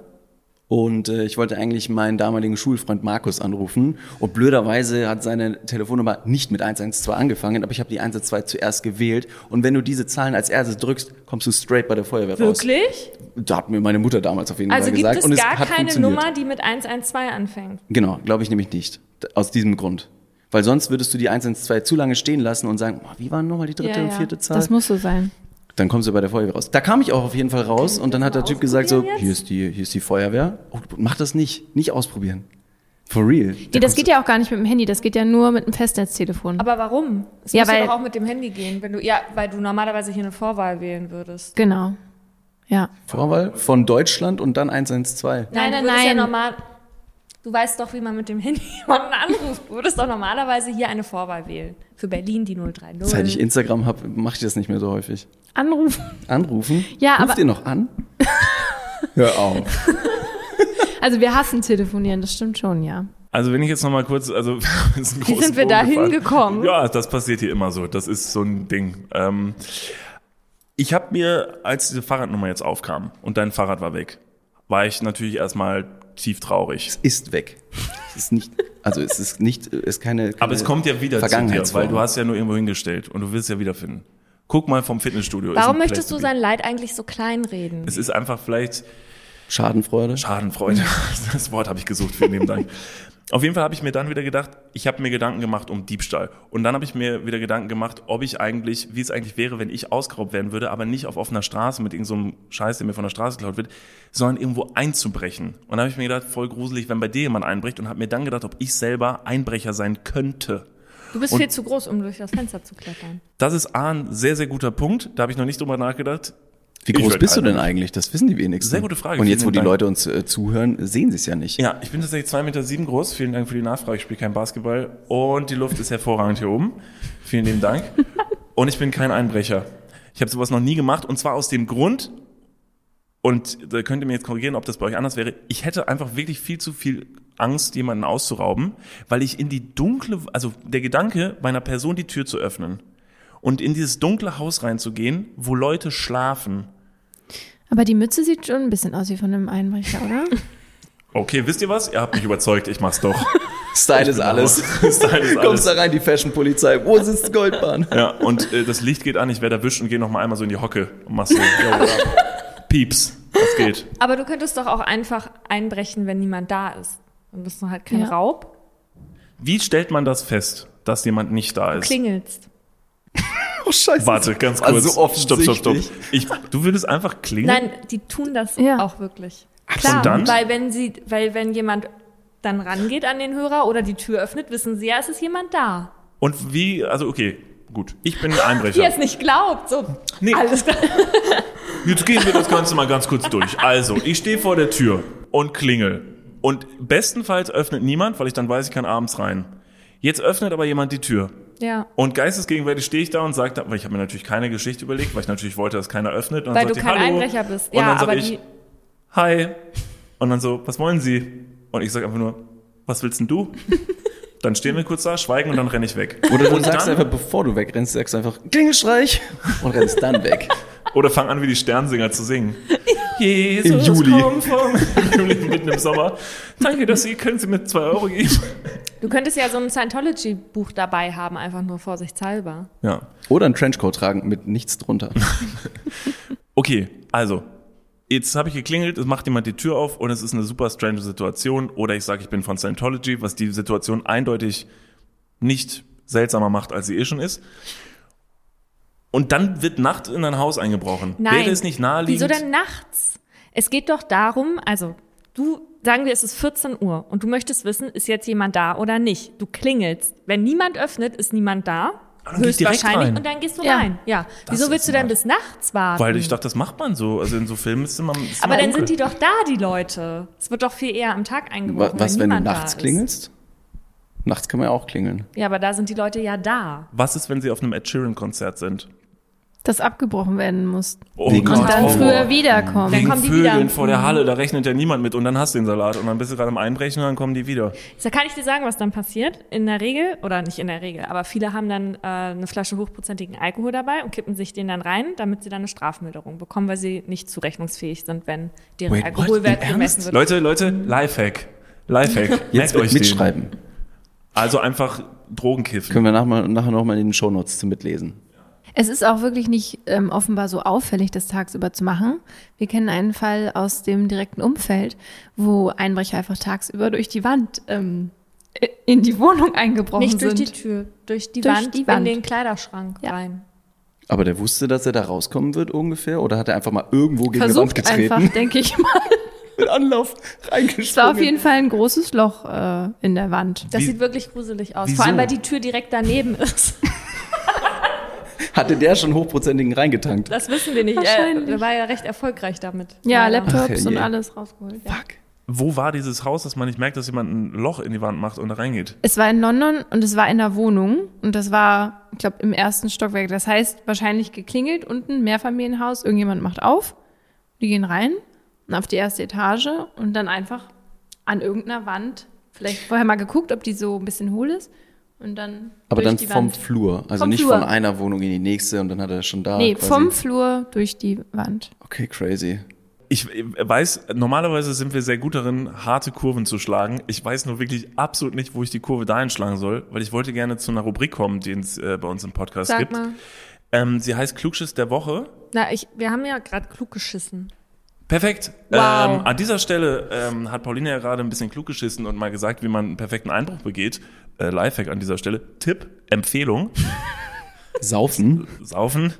Und äh, ich wollte eigentlich meinen damaligen Schulfreund Markus anrufen. Und blöderweise hat seine Telefonnummer nicht mit 112 angefangen, aber ich habe die 112 zuerst gewählt. Und wenn du diese Zahlen als erstes drückst, kommst du straight bei der Feuerwehr raus. Wirklich? Da hat mir meine Mutter damals auf jeden Also Fall gibt gesagt. es und es gar keine. Nummer, die mit 112 anfängt. Genau, glaube ich nämlich nicht. Aus diesem Grund. Weil sonst würdest du die 112 zu lange stehen lassen und sagen, oh, wie waren nochmal die dritte Ja, und ja. vierte Zahl? Das muss so sein. Dann kommst du bei der Feuerwehr raus. Da kam ich auch auf jeden Fall raus und dann hat der Typ gesagt so, hier ist die, hier ist die Feuerwehr. Oh, mach das nicht, nicht ausprobieren. For real. Nee, das geht ja auch gar nicht mit dem Handy, das geht ja nur mit dem Festnetztelefon. Aber warum? Es Ja, müsste weil- doch auch mit dem Handy gehen, wenn du ja, weil du normalerweise hier eine Vorwahl wählen würdest. Genau. Ja. Vorwahl von Deutschland und dann 112. du Nein, nein, würdest Ja nein. normal, du weißt doch, wie man mit dem Handy jemanden anruft. Du würdest doch normalerweise hier eine Vorwahl wählen. Für Berlin die 030. Seit ich Instagram habe, mache ich das nicht mehr so häufig. Anrufen. Anrufen? Ja, Ruft aber- ihr noch an? Hör auf. Also wir hassen telefonieren, das stimmt schon, ja. Also wenn ich jetzt noch mal kurz, also Wie sind wir da hingekommen? Ja, das passiert hier immer so. Das ist so ein Ding. Ähm, ich habe mir, als diese Fahrradnummer jetzt aufkam und dein Fahrrad war weg, war ich natürlich erstmal tief traurig. Ist weg. Es ist nicht, also es ist nicht, es ist keine, keine Aber es kommt ja wieder zu dir, weil du hast ja nur irgendwo hingestellt und du willst es ja wiederfinden. Guck mal vom Fitnessstudio. Warum möchtest du sein Leid eigentlich so kleinreden? Es ist einfach vielleicht Schadenfreude. Schadenfreude. Das Wort habe ich gesucht, vielen lieben Dank. Auf jeden Fall habe ich mir dann wieder gedacht, ich habe mir Gedanken gemacht um Diebstahl. Und dann habe ich mir wieder Gedanken gemacht, ob ich eigentlich, wie es eigentlich wäre, wenn ich ausgeraubt werden würde, aber nicht auf offener Straße mit irgendeinem so Scheiß, der mir von der Straße geklaut wird, sondern irgendwo einzubrechen. Und dann habe ich mir gedacht, voll gruselig, wenn bei dir jemand einbricht und habe mir dann gedacht, ob ich selber Einbrecher sein könnte. Du bist Und- viel zu groß, um durch das Fenster zu klettern. Das ist A, ein sehr, sehr guter Punkt. Da habe ich noch nicht drüber nachgedacht. Wie groß bist du denn keiner. eigentlich? Das wissen die wenigsten. Sehr gute Frage, Und jetzt, wo die Dank. Leute uns äh, zuhören, sehen sie es ja nicht. Ja, ich bin tatsächlich zwei Meter sieben groß. Vielen Dank für die Nachfrage. Ich spiele kein Basketball. Und die Luft ist hervorragend hier oben. Vielen lieben Dank. Und ich bin kein Einbrecher. Ich habe sowas noch nie gemacht. Und zwar aus dem Grund, und da könnt ihr mir jetzt korrigieren, ob das bei euch anders wäre, ich hätte einfach wirklich viel zu viel Angst, jemanden auszurauben, weil ich in die dunkle, also der Gedanke, meiner Person die Tür zu öffnen und in dieses dunkle Haus reinzugehen, wo Leute schlafen. Aber die Mütze sieht schon ein bisschen aus wie von einem Einbrecher, oder? Okay, wisst ihr was? Ihr habt mich überzeugt, ich mach's doch. Style ist alles. Style ist Kommst alles. da rein, die Fashion-Polizei. Wo sitzt die Goldbahn? Ja, und äh, das Licht geht an, ich werde erwischt und gehe noch mal einmal so in die Hocke und mach so. Ja? Pieps, was geht? Aber du könntest doch auch einfach einbrechen, wenn niemand da ist. Dann bist du halt kein Ja. Raub. Wie stellt man das fest, dass jemand nicht da ist? Klingelst. Oh, scheiße. Warte, ganz Also kurz. so stopp, stopp, stopp. Ich, du würdest einfach klingeln? Nein, die tun das Ja. auch wirklich. und dann? Weil wenn sie, weil wenn jemand dann rangeht an den Hörer oder die Tür öffnet, wissen sie ja, es ist jemand da. Und wie, also okay, gut. Ich bin ein Einbrecher. es nicht glaubt. So, Nee. alles klar. Jetzt gehen wir das Ganze mal ganz kurz durch. Also, ich stehe vor der Tür und klingel. Und bestenfalls öffnet niemand, weil ich dann weiß, ich kann abends rein. Jetzt öffnet aber jemand die Tür. Ja. Und geistesgegenwärtig stehe ich da und sage, weil ich habe mir natürlich keine Geschichte überlegt, weil ich natürlich wollte, dass keiner öffnet. Und dann Weil sagt du kein Hallo. Einbrecher bist. Und Ja, dann sag aber ich, die. Hi. Und dann so, was wollen Sie? Und ich sage einfach nur, was willst denn du? Dann stehen wir kurz da, schweigen und dann renne ich weg. Oder du und sagst dann, einfach, bevor du wegrennst, sagst du einfach Klingelstreich und rennst dann weg. Oder fang an, wie die Sternsinger zu singen. Jesus, Im Juli. komm vom im Juli, mitten im Sommer. Danke, dass Sie, können Sie mir zwei Euro geben? Du könntest ja so ein Scientology-Buch dabei haben, einfach nur vorsichtshalber. Ja. Oder einen Trenchcoat tragen mit nichts drunter. Okay, also, jetzt habe ich geklingelt, es macht jemand die Tür auf und es ist eine super strange Situation. Oder ich sage, ich bin von Scientology, was die Situation eindeutig nicht seltsamer macht, als sie eh schon ist. Und dann wird nachts in dein Haus eingebrochen. Nein. Wäre es nicht naheliegend? Wieso denn nachts? Es geht doch darum, also du, sagen wir, es ist 14 Uhr und du möchtest wissen, ist jetzt jemand da oder nicht. Du klingelst. Wenn niemand öffnet, ist niemand da. dann direkt Höchstwahrscheinlich und dann gehst du Ja. rein. Ja. Das Wieso willst du denn bis nachts warten? Weil ich dachte, das macht man so. Also in so Filmen ist immer. Ist Aber immer dann sind die doch da, die Leute. Es wird doch viel eher am Tag eingebrochen, Was, wenn, wenn du nachts klingelst? Nachts kann man ja auch klingeln. Ja, aber da sind die Leute ja da. Was ist, wenn sie auf einem Ed Sheeran-Konzert sind? Das abgebrochen werden muss. Oh Wegen Gott. Und dann früher wiederkommen. Dann Wegen kommen die Vögeln wieder. Mhm. vor der Halle, da rechnet ja niemand mit und dann hast du den Salat und dann bist du gerade am Einbrechen und dann kommen die wieder. Da kann ich dir sagen, was dann passiert. In der Regel, oder nicht in der Regel, aber viele haben dann äh, eine Flasche hochprozentigen Alkohol dabei und kippen sich den dann rein, damit sie dann eine Strafmilderung bekommen, weil sie nicht zurechnungsfähig sind, wenn deren Wait? Alkoholwert gemessen wird. Leute, Leute, Lifehack. Lifehack. Jetzt euch den. mitschreiben. Also einfach Drogen kiffen. Können wir nachher, nachher noch mal in den Shownotes zum Mitlesen. Es ist auch wirklich nicht ähm, offenbar so auffällig, das tagsüber zu machen. Wir kennen einen Fall aus dem direkten Umfeld, wo Einbrecher einfach tagsüber durch die Wand ähm, in die Wohnung eingebrochen Nicht durch sind. die Tür, durch die, Durch Wand, die Wand. in den Kleiderschrank Ja. rein. Aber der wusste, dass er da rauskommen wird ungefähr? Oder hat er einfach mal irgendwo gegen die Wand Versucht getreten? einfach, denke ich mal. Mit Anlauf Es reingesprungen. war auf jeden Fall ein großes Loch äh, in der Wand. Das Wie- sieht wirklich gruselig aus. Wieso? Vor allem, weil die Tür direkt daneben ist. Hatte der schon hochprozentigen reingetankt? Das wissen wir nicht. Er, Wahrscheinlich. er war ja recht erfolgreich damit. Ja, Leider. Laptops Ach, und alles rausgeholt. Ja. Fuck. Wo war dieses Haus, dass man nicht merkt, dass jemand ein Loch in die Wand macht und da reingeht? Es war in London und es war in der Wohnung und das war, ich glaube, im ersten Stockwerk. Das heißt, wahrscheinlich geklingelt unten, Mehrfamilienhaus, irgendjemand macht auf, die gehen rein und auf die erste Etage und dann einfach an irgendeiner Wand, vielleicht vorher mal geguckt, ob die so ein bisschen hohl ist und dann Aber durch dann die vom Wand. Flur. Also Vom nicht Flur. von einer Wohnung in die nächste und dann hat er schon da. Nee, quasi. vom Flur durch die Wand. Okay, crazy. Ich weiß, normalerweise sind wir sehr gut darin, harte Kurven zu schlagen. Ich weiß nur wirklich absolut nicht, wo ich die Kurve dahin schlagen soll, weil ich wollte gerne zu einer Rubrik kommen, die es äh, bei uns im Podcast Sag gibt. mal. Ähm, sie heißt Klugschiss der Woche. Na, ich, wir haben ja gerade klug geschissen. Perfekt. Wow. Ähm, an dieser Stelle ähm, hat Pauline ja gerade ein bisschen klug geschissen und mal gesagt, wie man einen perfekten Einbruch begeht. Äh, Lifehack an dieser Stelle. Tipp, Empfehlung, Saufen? saufen,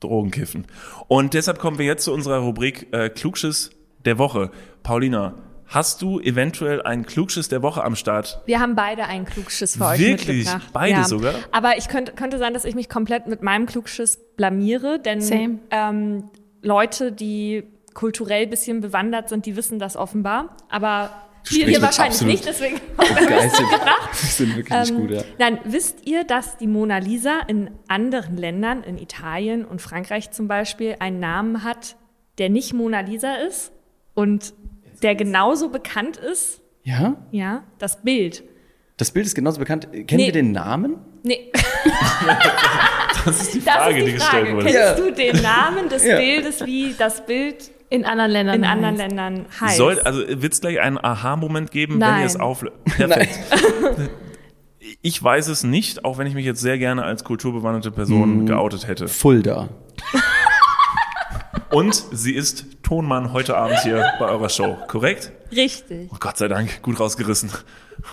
Drogen kiffen. Und deshalb kommen wir jetzt zu unserer Rubrik äh, Klugschiss der Woche. Paulina, hast du eventuell einen Klugschiss der Woche am Start? Wir haben beide einen Klugschiss für euch Wirklich? mitgebracht. Beide ja. sogar? Aber ich könnte, könnte sein, dass ich mich komplett mit meinem Klugschiss blamiere, denn ähm, Leute, die kulturell bisschen bewandert sind, die wissen das offenbar. Aber wir mit wahrscheinlich absolut- nicht, deswegen. Die sind wirklich nicht Ähm, gut, ja. Nein, wisst ihr, dass die Mona Lisa in anderen Ländern, in Italien und Frankreich zum Beispiel, einen Namen hat, der nicht Mona Lisa ist und der genauso bekannt ist Ja? Ja, das Bild. Das Bild ist genauso bekannt. Kennen Nee. wir den Namen? Nee, Das ist die Frage, ist die die gestellt Frage. wurde. Kennst Ja. du den Namen des Ja. Bildes, wie das Bild In anderen Ländern. in anderen heißt. Ländern heißt? Soll, also wird es gleich einen Aha-Moment geben, wenn Nein. ihr es auflöst? Perfekt. Ich weiß es nicht, auch wenn ich mich jetzt sehr gerne als kulturbewanderte. Person geoutet hätte. Fulda. Und sie ist Tonmann heute Abend hier bei eurer Show, korrekt? Richtig. Oh Gott sei Dank, gut rausgerissen.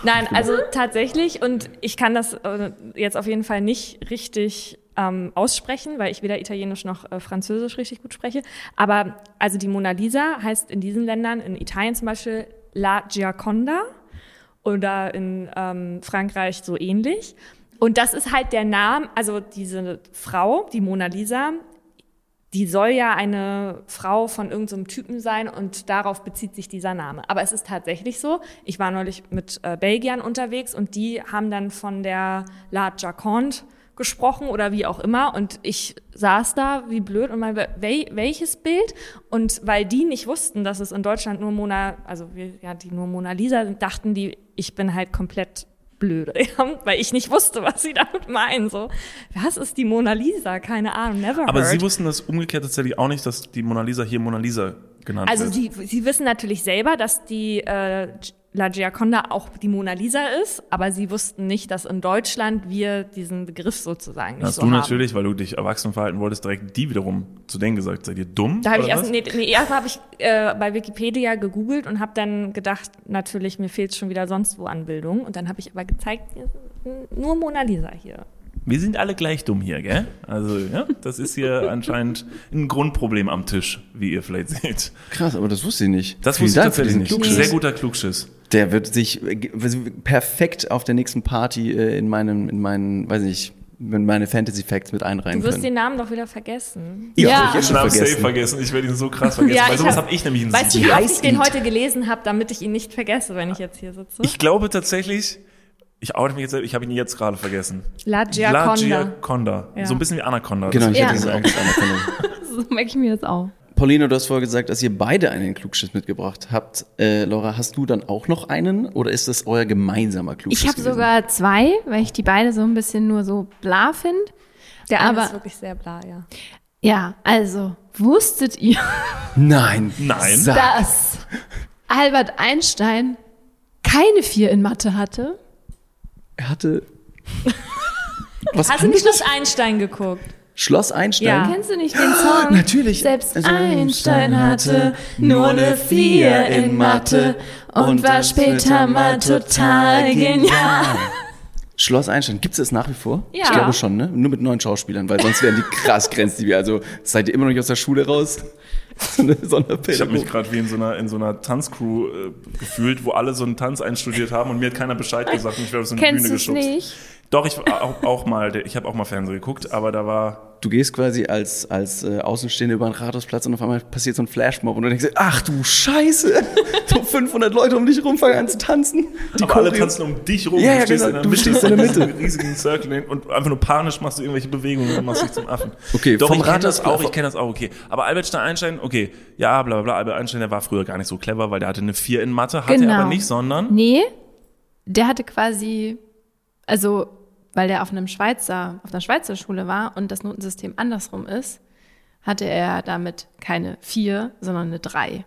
Nein, also tatsächlich, und ich kann das äh, jetzt auf jeden Fall nicht richtig ähm, aussprechen, weil ich weder Italienisch noch äh, Französisch richtig gut spreche. Aber also die Mona Lisa heißt in diesen Ländern, in Italien zum Beispiel, La Gioconda oder in ähm, Frankreich so ähnlich. Und das ist halt der Name, also diese Frau, die Mona Lisa, die soll ja eine Frau von irgendeinem Typen sein und darauf bezieht sich dieser Name. Aber es ist tatsächlich so. Ich war neulich mit äh, Belgiern unterwegs und die haben dann von der La Jaconde gesprochen oder wie auch immer und ich saß da wie blöd und meinte, wel, welches Bild? Und weil die nicht wussten, dass es in Deutschland nur Mona, also wir, ja, die nur Mona Lisa sind, dachten die, ich bin halt komplett blöd, ja, weil ich nicht wusste, was sie damit meinen. So, was ist die Mona Lisa? Keine Ahnung, never Aber heard. sie wussten das umgekehrt tatsächlich auch nicht, dass die Mona Lisa hier Mona Lisa genannt Also wird. sie, sie wissen natürlich selber, dass die äh, La Gioconda auch die Mona Lisa ist, aber sie wussten nicht, dass in Deutschland wir diesen Begriff sozusagen nicht Hast so du haben. natürlich, weil du dich erwachsen verhalten wolltest, direkt die wiederum zu denen gesagt, seid ihr dumm? Da habe ich erst, nee, nee, erst habe ich äh, bei Wikipedia gegoogelt und habe dann gedacht, natürlich, mir fehlt schon wieder sonst wo Anbildung. Und dann habe ich aber gezeigt, nur Mona Lisa hier. Wir sind alle gleich dumm hier, gell? Also, ja, das ist hier anscheinend ein Grundproblem am Tisch, wie ihr vielleicht seht. Krass, aber das wusste ich nicht. Das Vielen wusste ich Dank für tatsächlich nicht. Klugschiss. Sehr guter Klugschiss. Der wird sich äh, perfekt auf der nächsten Party äh, in meinem, in meinen, weiß nicht, in meine Fantasy Facts mit einreihen Du wirst können. den Namen doch wieder vergessen. ja, Ja. hab ich jetzt Ich schon habe safe vergessen. Ich werde ihn so krass vergessen. weil ich sowas hab- habe ich nämlich in Weißt du, wie oft ich den heute gelesen habe, damit ich ihn nicht vergesse, wenn ich jetzt hier sitze? Ich glaube tatsächlich, ich oute mich jetzt, ich habe ihn jetzt gerade vergessen. La La Gioconda. Gioconda. Ja. So ein bisschen wie Anaconda. Genau, ich Ja. hätte gesagt, auch Anerkennung. So merke ich mir das auch. Pauline, du hast vorher gesagt, dass ihr beide einen Klugschiss mitgebracht habt. Äh, Laura, hast du dann auch noch einen oder ist das euer gemeinsamer Klugschiss? Ich habe sogar zwei, weil ich die beide so ein bisschen nur so bla finde. Der eine Aber- ist wirklich sehr bla, ja. Ja, also, wusstet ihr, Nein. Nein. Dass Albert Einstein keine vier in Mathe hatte? Er hatte. Was Hast du nicht das? Einstein geguckt? Schloss Einstein? Ja. Kennst du nicht den Song? Natürlich. Selbst Also Einstein hatte nur eine Vier in Mathe und war später mal total genial. Schloss Einstein, gibt es das nach wie vor? Ja. Ich glaube schon, ne? Nur mit neuen Schauspielern, weil sonst wären die krass grenzliebig. Also seid ihr immer noch nicht aus der Schule raus? So eine Ich habe mich gerade wie in so einer, in so einer Tanzcrew äh, gefühlt, wo alle so einen Tanz einstudiert haben und mir hat keiner Bescheid gesagt und ich werde auf so eine Kennst Bühne geschubst. nicht? Doch, ich war auch, auch mal, ich habe auch mal Fernsehen geguckt, aber da war Du gehst quasi als, als äh, Außenstehende über den Rathausplatz und auf einmal passiert so ein Flashmob und du denkst, dir, ach du Scheiße, so 500 Leute um dich rum fangen an zu tanzen. Die aber alle tanzen um dich rum, Ja, ja, du stehst genau, in der du Mitte, stehst in der Mitte. einem riesigen Circle und einfach nur panisch machst du irgendwelche Bewegungen und machst dich zum Affen. Okay, Doch, vom ich kenne das auch, ich kenne das auch, okay. Aber Albert Einstein, okay, ja, bla bla bla, Albert Einstein, der war früher gar nicht so clever, weil der hatte eine 4 in Mathe, hatte Genau. er aber nicht, sondern Nee, der hatte quasi, also, weil der auf einem Schweizer, auf einer Schweizer Schule war und das Notensystem andersrum ist, hatte er damit keine vier, sondern eine drei.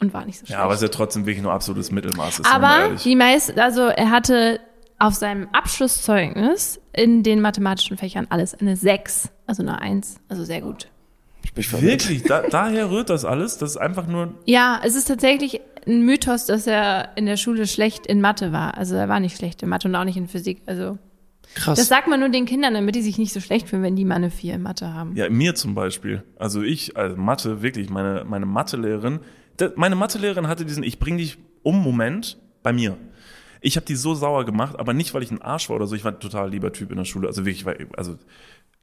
Und war nicht so schlecht. Ja, aber es ist ja trotzdem wirklich nur absolutes Mittelmaß, ist Aber die meisten, also er hatte auf seinem Abschlusszeugnis in den mathematischen Fächern alles eine 6, also eine 1, also sehr gut. Ich bin verwirrt. Wirklich, da, daher rührt das alles? Das ist einfach nur, Ja, es ist tatsächlich ein Mythos, dass er in der Schule schlecht in Mathe war. Also er war nicht schlecht in Mathe und auch nicht in Physik. Also Krass. das sagt man nur den Kindern, damit die sich nicht so schlecht fühlen, wenn die mal eine 4 in Mathe haben. ja, mir zum Beispiel. Also ich, also Mathe, wirklich, meine, meine Mathelehrerin, meine Mathelehrerin hatte diesen Ich bring dich um Moment bei mir. Ich habe die so sauer gemacht, aber nicht, weil ich ein Arsch war oder so. Ich war ein total lieber Typ in der Schule. Also wirklich, war, also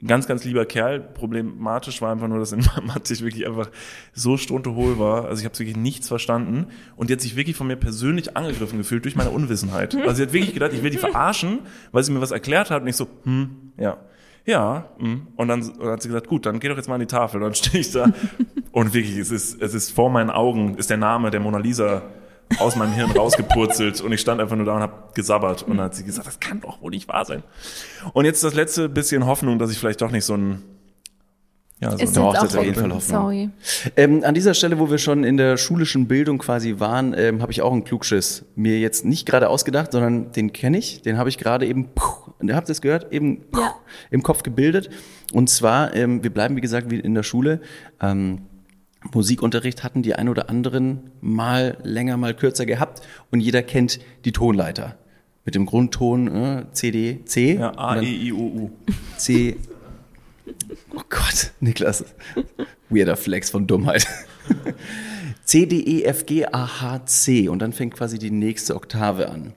ganz, ganz lieber Kerl. Problematisch war einfach nur, dass in Mathe ich wirklich einfach so struntehohl war. Also ich habe wirklich nichts verstanden. Und die hat sich wirklich von mir persönlich angegriffen gefühlt durch meine Unwissenheit. Also sie hat wirklich gedacht, ich will die verarschen, weil sie mir was erklärt hat und ich so, hm, ja. Ja, hm. und dann hat sie gesagt, gut, dann geh doch jetzt mal an die Tafel. Und dann stehe ich da und wirklich, es ist, es ist vor meinen Augen, ist der Name der Mona Lisa aus meinem Hirn rausgepurzelt und ich stand einfach nur da und habe gesabbert und dann hat sie gesagt, das kann doch wohl nicht wahr sein. Und jetzt das letzte bisschen Hoffnung, dass ich vielleicht doch nicht so ein ja, so Ist auch auf jeden Fall Hoffnung. Sorry. Ähm, an dieser Stelle, wo wir schon in der schulischen Bildung quasi waren, ähm, habe ich auch einen Klugschiss mir jetzt nicht gerade ausgedacht, sondern den kenne ich, den habe ich gerade eben, puh, und ihr habt es gehört, eben puh, Ja. im Kopf gebildet. Und zwar, ähm, wir bleiben wie gesagt wie in der Schule. Ähm, Musikunterricht hatten die ein oder anderen mal länger, mal kürzer gehabt und jeder kennt die Tonleiter. Mit dem Grundton äh, C, D, C. ja, A, E, I, O, U. C. Oh Gott, Niklas. Weirder Flex von Dummheit. C, D, E, F, G, A, H, C. Und dann fängt quasi die nächste Oktave an.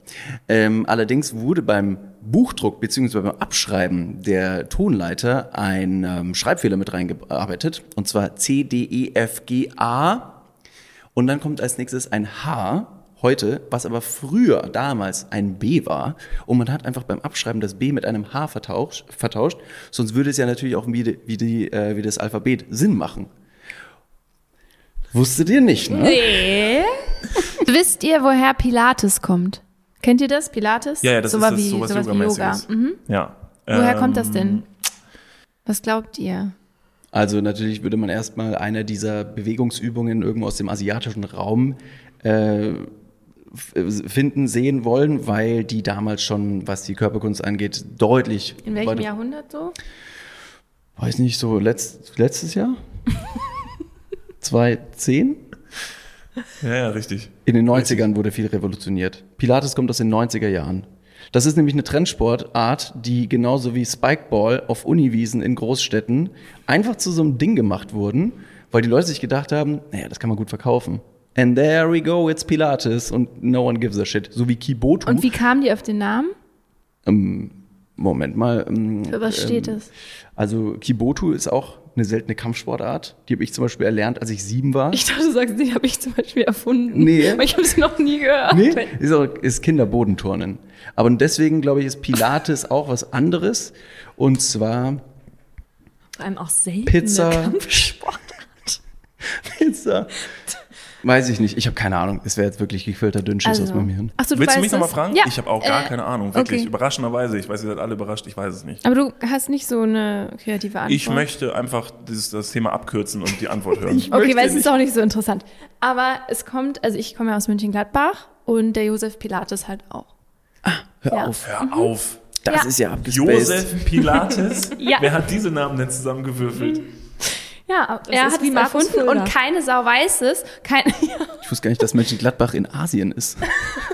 Ähm, allerdings wurde beim Buchdruck bzw. beim Abschreiben der Tonleiter ein ähm, Schreibfehler mit reingearbeitet. Und zwar C, D, E, F, G, A. Und dann kommt als nächstes ein H heute, was aber früher, damals ein B war. Und man hat einfach beim Abschreiben das B mit einem H vertauscht, vertauscht sonst würde es ja natürlich auch wie, die, wie, die, äh, wie das Alphabet Sinn machen. Wusstet ihr nicht, ne? Nee. Wisst ihr, woher Pilates kommt? Kennt ihr das, Pilates? Ja, ja, das sowas ist das, wie, sowas, sowas wie Yoga. Yogamäßiges. Mhm. Ja. Woher Ähm, kommt das denn? Was glaubt ihr? Also natürlich würde man erstmal eine dieser Bewegungsübungen irgendwo aus dem asiatischen Raum äh, finden, sehen wollen, weil die damals schon, was die Körperkunst angeht, deutlich. In welchem weit- Jahrhundert so? Weiß nicht, so letzt, letztes Jahr? 2010? Ja, ja, richtig. In den 90ern wurde viel revolutioniert. Pilates kommt aus den 90er Jahren. Das ist nämlich eine Trendsportart, die genauso wie Spikeball auf Uniwiesen in Großstädten einfach zu so einem Ding gemacht wurden, weil die Leute sich gedacht haben, naja, das kann man gut verkaufen. And there we go, it's Pilates und no one gives a shit. So wie Kibotu. Und wie kamen die auf den Namen? Ähm, Moment mal. ähm, Für was steht ähm, es? Also Kibotu ist auch eine seltene Kampfsportart. Die habe ich zum Beispiel erlernt, als ich sieben war. Ich dachte, du sagst, die habe ich zum Beispiel erfunden. Nee. Aber ich habe sie noch nie gehört. Nee, ist, auch, ist Kinderbodenturnen. Aber deswegen, glaube ich, ist Pilates auch was anderes. Und zwar Vor allem auch selten Pizza. Kampfsportart. Pizza. Weiß ich nicht. Ich habe keine Ahnung. Es wäre jetzt wirklich gefüllter Dünnschiss aus meinem Hirn. Achso, du Willst du mich nochmal fragen? Ja. Ich habe auch gar Äh, keine Ahnung, wirklich. okay. Überraschenderweise. Ich weiß, ihr seid alle überrascht, ich weiß es nicht. Aber du hast nicht so eine kreative Antwort. Ich möchte einfach dieses, das Thema abkürzen und die Antwort hören. Okay, weil es ist auch nicht so interessant. Aber es kommt, also ich komme ja aus München-Gladbach und der Josef Pilates halt auch. Hör Ja. auf. Hör auf. Das Ja. ist ja abgespaced. Josef Pilates? Ja. Wer hat diese Namen denn zusammengewürfelt? Ja, er ist hat wie es Markus erfunden Fulda. und keine Sau weiß es. Kein, ja. Ich wusste gar nicht, dass Mönchengladbach in Asien ist.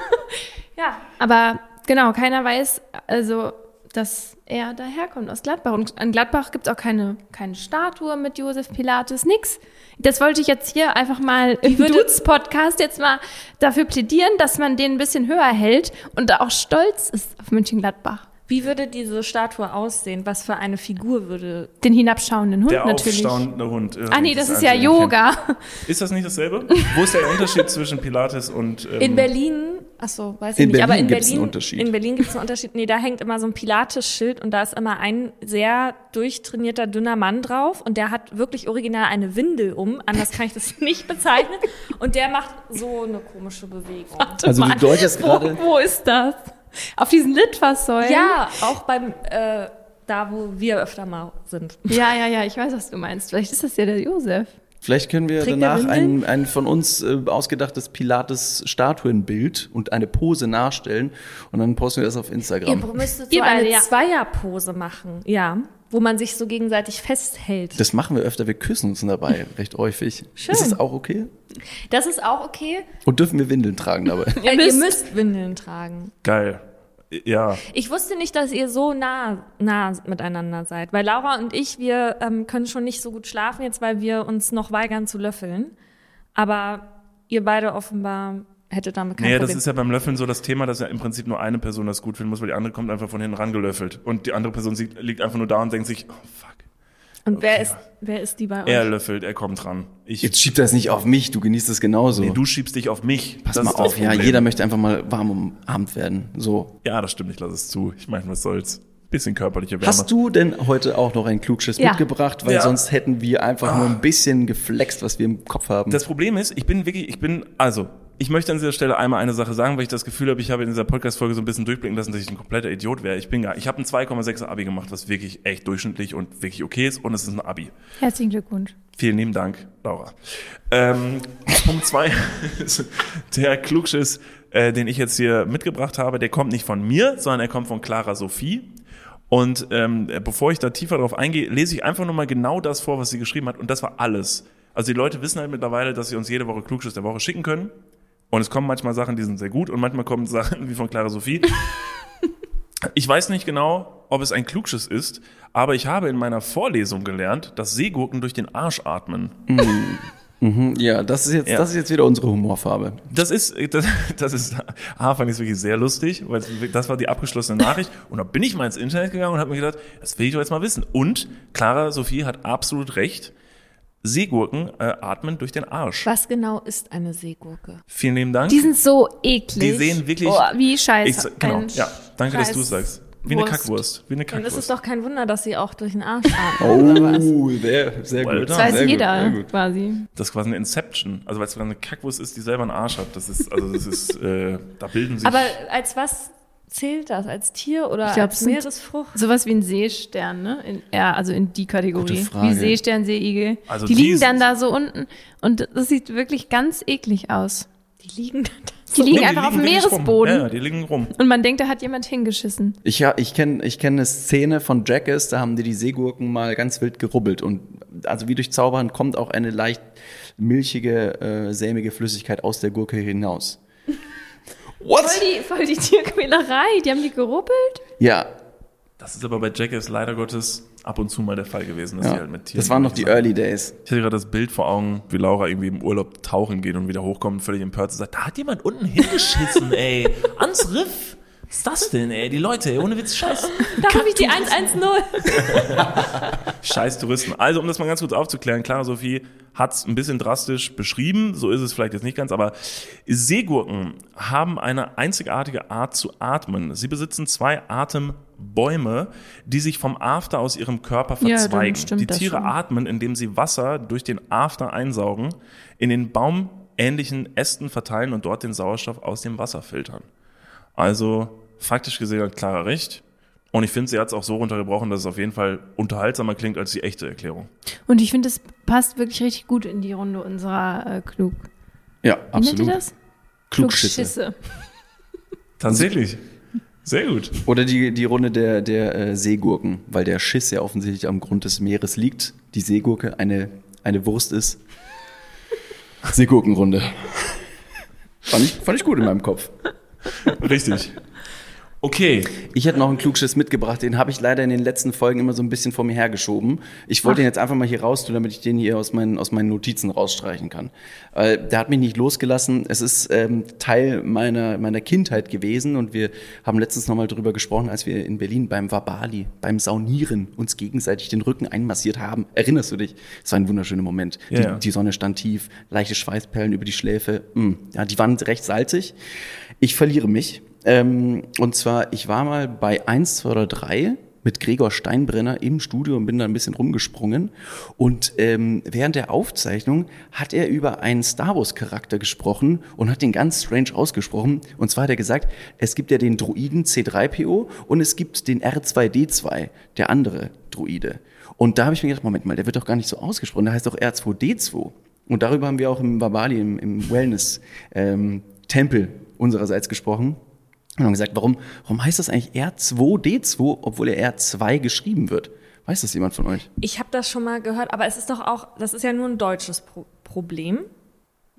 ja, aber genau, keiner weiß, also, dass er daherkommt aus Gladbach. Und in Gladbach gibt es auch keine, keine Statue mit Josef Pilates, nix. Das wollte ich jetzt hier einfach mal im Dudes-Podcast jetzt mal dafür plädieren, dass man den ein bisschen höher hält und da auch stolz ist auf München-Gladbach. Wie würde diese Statue aussehen? Was für eine Figur würde. Den hinabschauenden Hund Der natürlich. aufstaunende Hund. Ah nee, das ist ja Yoga. Ist das nicht dasselbe? Wo ist der Unterschied zwischen Pilates und... Ähm, In Berlin, ach so, weiß ich In nicht, aber Berlin in gibt's Berlin, einen Unterschied. in Berlin gibt es einen Unterschied. Nee, da hängt immer so ein Pilates-Schild und da ist immer ein sehr durchtrainierter, dünner Mann drauf und der hat wirklich original eine Windel um, anders kann ich das nicht bezeichnen und der macht so eine komische Bewegung. Also du Mann, deutest wo, gerade- wo ist das? Auf diesen Litfaßsäulen? Ja, auch beim, äh, da wo wir öfter mal sind. Ja, ja, ja, ich weiß, was du meinst. Vielleicht ist das ja der Josef. Vielleicht können wir der danach ein, ein von uns äh, ausgedachtes Pilates-Statuenbild und eine Pose nachstellen und dann posten wir das auf Ihr Instagram. müsstet Ihr so eine ja. Zweierpose machen, ja, wo man sich so gegenseitig festhält. Das machen wir öfter, wir küssen uns dabei recht häufig. Schön. Ist das auch okay? Das ist auch okay. Und dürfen wir Windeln tragen dabei? Ihr, müsst- ihr müsst Windeln tragen. Geil. Ja. Ich wusste nicht, dass ihr so nah, nah miteinander seid. Weil Laura und ich, wir ähm, können schon nicht so gut schlafen jetzt, weil wir uns noch weigern zu löffeln. Aber ihr beide offenbar hättet damit kein das Problem. ist ja beim Löffeln so das Thema, dass ja im Prinzip nur eine Person das gut finden muss, weil die andere kommt einfach von hinten rangelöffelt. Und die andere Person sieht, liegt einfach nur da und denkt sich, oh fuck. und wer okay. ist, wer ist die bei euch? Er löffelt, er kommt ran. Ich, Jetzt schieb das nicht auf mich, du genießt es genauso. nee, du schiebst dich auf mich. Pass Das mal das auf, ja, jeder möchte einfach mal warm umarmt werden. So. Ja, das stimmt, ich lasse es zu. Ich meine, was soll's. Bisschen körperliche Wärme. Hast du denn heute auch noch einen Klugschiss Ja. mitgebracht? Weil Ja. sonst hätten wir einfach nur ein bisschen geflext, was wir im Kopf haben. Das Problem ist, ich bin wirklich, ich bin, also, ich möchte an dieser Stelle einmal eine Sache sagen, weil ich das Gefühl habe, ich habe in dieser Podcast-Folge so ein bisschen durchblicken lassen, dass ich ein kompletter Idiot wäre. Ich bin gar, ich habe ein 2,6er Abi gemacht, was wirklich echt durchschnittlich und wirklich okay ist und es ist ein Abi. Herzlichen Glückwunsch. Vielen lieben Dank, Laura. Ähm, Punkt zwei der Klugschiss, äh, den ich jetzt hier mitgebracht habe, der kommt nicht von mir, sondern er kommt von Clara Sophie. Und ähm, bevor ich da tiefer drauf eingehe, lese ich einfach nur mal genau das vor, was sie geschrieben hat. Und das war alles. Also die Leute wissen halt mittlerweile, dass sie uns jede Woche Klugschiss der Woche schicken können. Und es kommen manchmal Sachen, die sind sehr gut und manchmal kommen Sachen wie von Clara Sophie. Ich weiß nicht genau, ob es ein Klugschiss ist, aber ich habe in meiner Vorlesung gelernt, dass Seegurken durch den Arsch atmen. Mhm, ja, das ist jetzt, Ja. das ist jetzt wieder unsere Humorfarbe. Das ist, das, das ist, A, fand ich wirklich sehr lustig, weil das war die abgeschlossene Nachricht. Und da bin ich mal ins Internet gegangen und habe mir gedacht, das will ich doch jetzt mal wissen. Und Clara Sophie hat absolut recht. Seegurken äh, atmen durch den Arsch. Was genau ist eine Seegurke? Vielen lieben Dank. Die sind so eklig. Die sehen wirklich- Oh, wie scheiße. ich, genau, ja. Danke, dass du es Scheiß sagst. Wie eine Wurst. Kackwurst. Wie eine Dann ist es Kackwurst. doch kein Wunder, dass sie auch durch den Arsch atmen? Oh, sehr, sehr Well gut. Das weiß sehr gut, jeder sehr gut. quasi. Das ist quasi eine Inception. Also weil es eine Kackwurst ist, die selber einen Arsch hat. Das ist, also das ist, äh, da bilden sich. Aber als was zählt das? Als Tier oder Ich glaub, als Meeresfrucht? Sowas wie ein Seestern, ne? In, ja, also in die Kategorie. Gute Frage. Wie Seestern, Seeigel. Also die die liegen dann da so unten und das sieht wirklich ganz eklig aus. Die liegen da. Die liegen Nee, einfach auf dem wirklich rum. Meeresboden Ja, ja, die liegen rum. und man denkt, da hat jemand hingeschissen. Ich, ja, ich kenne ich kenn eine Szene von Jackass, da haben die die Seegurken mal ganz wild gerubbelt. Und also wie durch Zaubern kommt auch eine leicht milchige, äh, sämige Flüssigkeit aus der Gurke hinaus. What? Voll die, voll die Tierquälerei. Die haben die gerubbelt. Ja, Das ist aber bei Jackass leider Gottes ab und zu mal der Fall gewesen, dass die ja. halt mit Tieren. das waren noch die Sachen- Early Days. Ich hatte gerade das Bild vor Augen, wie Laura irgendwie im Urlaub tauchen geht und wieder hochkommt, völlig empört und sagt, da hat jemand unten hingeschissen, ey. Ans Riff. Was ist das denn, ey? Die Leute, ey, ohne Witz, scheiß. Da habe ich die 110. Scheiß Touristen. Also, um das mal ganz kurz aufzuklären, Clara Sophie hat es ein bisschen drastisch beschrieben, so ist es vielleicht jetzt nicht ganz, aber Seegurken haben eine einzigartige Art zu atmen. Sie besitzen zwei Atembäume, die sich vom After aus ihrem Körper Ja, verzweigen. stimmt Die Tiere atmen, indem sie Wasser durch den After einsaugen, in den baumähnlichen Ästen verteilen und dort den Sauerstoff aus dem Wasser filtern. Also faktisch gesehen hat Clara recht. Und ich finde, sie hat es auch so runtergebrochen, dass es auf jeden Fall unterhaltsamer klingt als die echte Erklärung. Und ich finde, es passt wirklich richtig gut in die Runde unserer äh, Klug. Ja, Wie nennt absolut. ihr das? Klugschisse. Tatsächlich. Sehr gut. Oder die, die Runde der, der äh, Seegurken, weil der Schiss ja offensichtlich am Grund des Meeres liegt. Die Seegurke eine, eine Wurst ist. Seegurkenrunde. Fand ich, fand ich gut in meinem Kopf. Richtig. Okay. Ich hätte noch einen Klugschiss mitgebracht, den habe ich leider in den letzten Folgen immer so ein bisschen vor mir hergeschoben. Ich wollte ihn jetzt einfach mal hier raus tun, damit ich den hier aus meinen, aus meinen Notizen rausstreichen kann. Weil der hat mich nicht losgelassen. Es ist ähm, Teil meiner, meiner Kindheit gewesen und wir haben letztens nochmal drüber gesprochen, als wir in Berlin beim Wabali, beim Saunieren uns gegenseitig den Rücken einmassiert haben. Erinnerst du dich? Es war ein wunderschöner Moment. Ja, ja. Die, die Sonne stand tief, leichte Schweißperlen über die Schläfe. Mm, ja, die waren recht salzig. Ich verliere mich. Ähm, und zwar, ich war mal bei 1, 2 oder 3 mit Gregor Steinbrenner im Studio und bin da ein bisschen rumgesprungen. Und ähm, während der Aufzeichnung hat er über einen Star Wars-Charakter gesprochen und hat den ganz strange ausgesprochen. Und zwar hat er gesagt, es gibt ja den Druiden C3PO und es gibt den R2D2, der andere Druide. Und da habe ich mir gedacht, Moment mal, der wird doch gar nicht so ausgesprochen, der heißt doch R2D2. Und darüber haben wir auch im Babali, im, im Wellness-Tempel unsererseits gesprochen. Und haben gesagt, warum, warum heißt das eigentlich R2D2, obwohl er R2 geschrieben wird? Weiß das jemand von euch? Ich habe das schon mal gehört, aber es ist doch auch, das ist ja nur ein deutsches Pro Problem.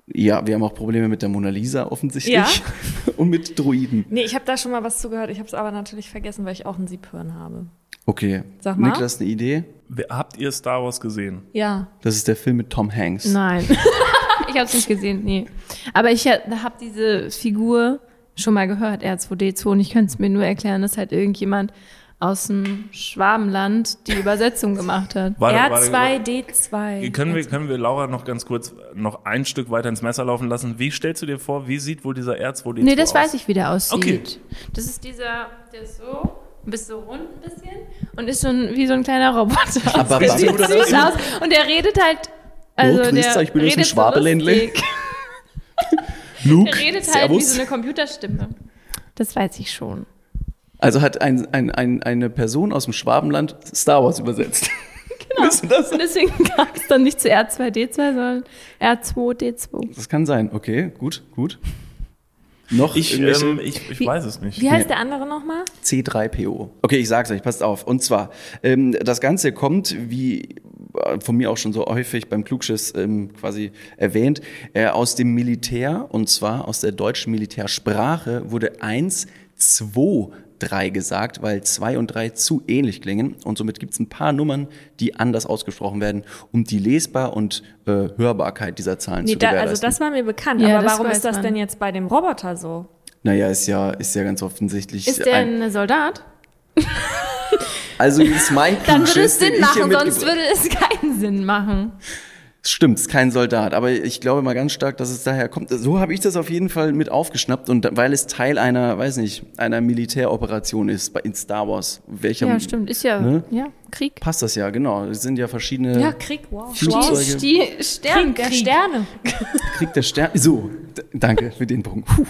Ja, wir haben auch Probleme mit der Mona Lisa offensichtlich. Ja. Und mit Druiden. Nee, ich habe da schon mal was zugehört. Ich habe es aber natürlich vergessen, weil ich auch ein Siebhirn habe. Okay. Sag mal. Niklas, eine Idee? Wer- Habt ihr Star Wars gesehen? Ja. Das ist der Film mit Tom Hanks. Nein. ich habe es nicht gesehen, nee. Aber ich habe diese Figur schon mal gehört, R2D2, und ich könnte es mir nur erklären, dass halt irgendjemand aus dem Schwabenland die Übersetzung gemacht hat. Warte, warte, R2D2. Können wir, können wir Laura noch ganz kurz noch ein Stück weiter ins Messer laufen lassen? Wie stellst du dir vor, wie sieht wohl dieser R2D2 Nee, das aus? weiß ich, wie der aussieht. Okay. Das ist dieser, der ist so, ein bisschen so rund ein bisschen und ist so ein, wie so ein kleiner Roboter. Aber der was- sieht süß das- aus und der redet halt, also grüß der euch, ich bin aus redet so Schwabeländle. lustig. Luke, Er redet halt wie Servus. so eine Computerstimme. Das weiß ich schon. Also hat ein, ein, ein, eine Person aus dem Schwabenland Star Wars übersetzt. Genau. Und deswegen gab es dann nicht zu R2D2, sondern R2D2. das kann sein. Okay, gut, gut. Noch Ich, ähm, ich, ich Wie- weiß es nicht. Wie heißt der andere nochmal? C3PO. Okay, ich sag's euch, passt auf. Und zwar, ähm, das Ganze kommt, wie von mir auch schon so häufig beim Klugschiss ähm, quasi erwähnt, äh, aus dem Militär und zwar aus der deutschen Militärsprache wurde eins, zwei, drei gesagt, weil zwei und drei zu ähnlich klingen und somit gibt's ein paar Nummern, die anders ausgesprochen werden, um die Lesbar und äh, Hörbarkeit dieser Zahlen Nee, zu da, gewährleisten. also das war mir bekannt. Ja, aber warum ist das man. denn jetzt bei dem Roboter so? naja, ist ja, ist ja ganz offensichtlich. Ist der ein, ein Soldat? also ist mein Dann würde es Sinn machen, sonst würde es keinen Sinn machen. Stimmt, ist kein Soldat, aber ich glaube mal ganz stark, dass es daher kommt. So habe ich das auf jeden Fall mit aufgeschnappt und weil es Teil einer, weiß nicht, einer Militäroperation ist bei in Star Wars. Welcher Ja, stimmt. Ist ja, Ne? ja Krieg. passt das ja, genau. Es sind ja verschiedene Ja, Krieg, wow. Flugzeuge. wow. Die, die Krieg der Sterne. Krieg der Sterne. So, danke für den Punkt. Puh.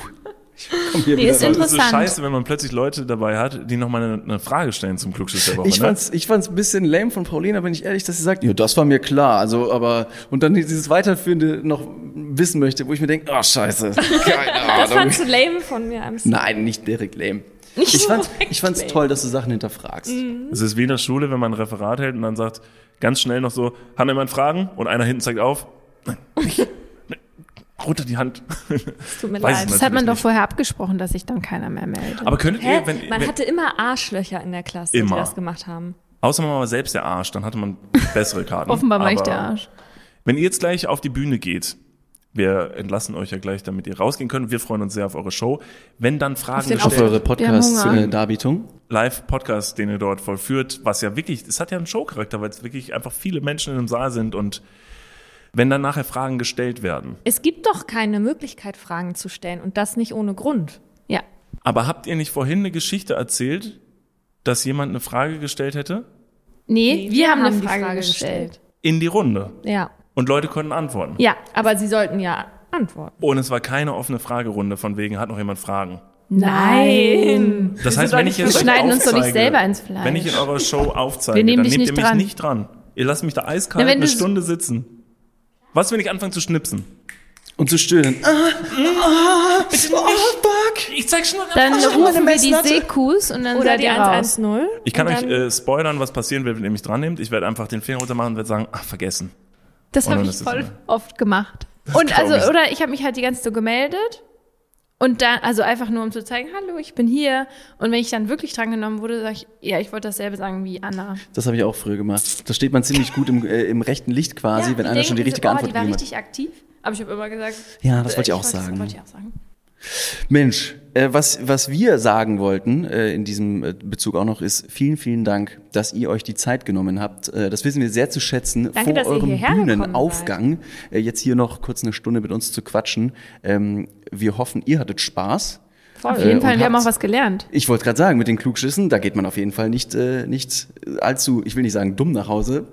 Ich komm hier Nee, ist raus. Das ist so Interessant. scheiße, wenn man plötzlich Leute dabei hat, die nochmal eine, eine Frage stellen zum Klugschiss der Woche. Ich ne? fand's, ich fand's ein bisschen lame von Paulina, bin ich ehrlich, dass sie sagt, ja, das war mir klar, also, aber, und dann dieses Weiterführende noch wissen möchte, wo ich mir denke, oh, scheiße, keine Das Ahnung. fandst du lame von mir. I'm sorry. Nein, nicht direkt lame. Ich fand's, ich fand's toll, dass du Sachen hinterfragst. Es ist wie in der Schule, wenn man ein Referat hält und dann sagt, ganz schnell noch so, hat jemand Fragen? Und einer hinten zeigt auf. Nein, nicht. Runter die Hand. Es tut mir Weiß leid. Das hat man doch nicht. vorher abgesprochen, dass sich dann keiner mehr meldet. Aber könntet Hä? ihr, wenn, man wenn hatte immer Arschlöcher in der Klasse, Immer. die das gemacht haben. außer man war selbst der Arsch, dann hatte man bessere Karten. Offenbar war ich der Arsch. Wenn ihr jetzt gleich auf die Bühne geht, wir entlassen euch ja gleich, damit ihr rausgehen könnt. Wir freuen uns sehr auf eure Show. Wenn dann Fragen Auf gestellt, eure haben Hunger. Podcast-Darbietung. Live-Podcast, den ihr dort vollführt, was ja wirklich, es hat ja einen Showcharakter, weil es wirklich einfach viele Menschen in einem Saal sind und wenn dann nachher Fragen gestellt werden. Es gibt doch keine Möglichkeit, Fragen zu stellen und das nicht ohne Grund. Ja. Aber habt ihr nicht vorhin eine Geschichte erzählt, dass jemand eine Frage gestellt hätte? Nee, wir, haben eine die Frage, gestellt. In die Runde. Ja. Und Leute konnten antworten. Ja. Aber sie sollten ja antworten. Und es war keine offene Fragerunde, von wegen, hat noch jemand Fragen. Nein. Das heißt, wenn ich jetzt Wir schneiden uns doch nicht selber ins Fleisch. Wenn ich in eurer Show aufzeige, Wir dann nehmt ihr nicht mich dran. nicht dran. Ihr lasst mich da eiskalt Na, eine Stunde sitzen. Was, wenn ich anfange zu schnipsen? Und zu stöhnen. Ah, ah, oh, fuck. Ich zeig schon Dann meine rufen wir die. Sekus und dann Oder seid die ihr raus. 110. Ich kann euch äh, spoilern, was passieren wird, wenn ihr mich dran nehmt. Ich werde einfach den Finger runter machen und werde sagen, ach, vergessen. Das habe ich voll so. oft gemacht. Und also, ich. oder ich habe mich halt die ganze Zeit so gemeldet. Und dann, also einfach nur um zu zeigen, hallo, ich bin hier. Und wenn ich dann wirklich drangenommen wurde, sage ich, ja, ich wollte dasselbe sagen wie Anna. Das habe ich auch früher gemacht. Da steht man ziemlich gut im, äh, im rechten Licht quasi, wenn einer schon die richtige oh, Antwort die war richtig aktiv. Aber ich habe immer gesagt. Ja, das äh, wollte ich auch wollte- sagen. wollte ich auch sagen. Mensch, äh, was, was wir sagen wollten äh, in diesem äh, Bezug auch noch ist, vielen, vielen Dank, dass ihr euch die Zeit genommen habt. Äh, das wissen wir sehr zu schätzen. Danke, vor dass ihr eurem hierher gekommen Bühnenaufgang äh, jetzt hier noch kurz eine Stunde mit uns zu quatschen. Ähm, wir hoffen, ihr hattet Spaß. Voll. Auf jeden Äh, Fall, wir haben habt- auch was gelernt. Ich wollte gerade sagen, mit den Klugschissen, da geht man auf jeden Fall nicht, äh, nicht allzu, ich will nicht sagen dumm nach Hause.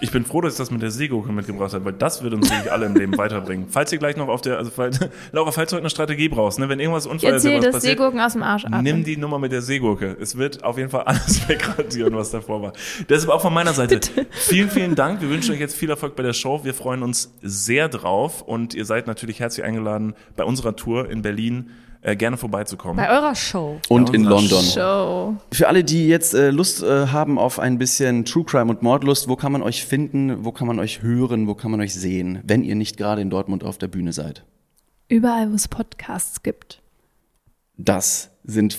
Ich bin froh, dass ich das mit der Seegurke mitgebracht habe, weil das wird uns wirklich alle im Leben weiterbringen. Falls ihr gleich noch auf der, also falls, Laura, falls du heute eine Strategie brauchst, ne, wenn irgendwas Unfall das passiert, Seegurken aus dem Arsch ab. nimm die Nummer mit der Seegurke. Es wird auf jeden Fall alles wegradieren, was davor war. Deshalb auch von meiner Seite. Vielen, vielen Dank. Wir wünschen euch jetzt viel Erfolg bei der Show. Wir freuen uns sehr drauf und ihr seid natürlich herzlich eingeladen, bei unserer Tour in Berlin äh, gerne vorbeizukommen. Bei eurer Show. Und in London. Show. Für alle, die jetzt äh, Lust äh, haben auf ein bisschen True Crime und Mordlust, wo kann man euch finden, wo kann man euch hören, wo kann man euch sehen, wenn ihr nicht gerade in Dortmund auf der Bühne seid? Überall, wo es Podcasts gibt. Das sind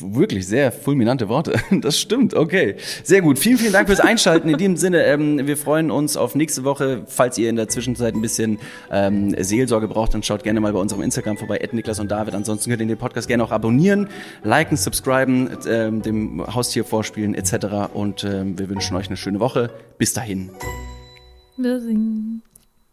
wirklich sehr fulminante Worte. Das stimmt, okay. Sehr gut. Vielen, vielen Dank fürs Einschalten. In diesem Sinne, ähm, wir freuen uns auf nächste Woche. Falls ihr in der Zwischenzeit ein bisschen ähm, Seelsorge braucht, dann schaut gerne mal bei unserem Instagram vorbei, Niklas und David. Ansonsten könnt ihr den Podcast gerne auch abonnieren, liken, subscriben, ähm, dem Haustier vorspielen etc. Und ähm, wir wünschen euch eine schöne Woche. Bis dahin. Wir singen.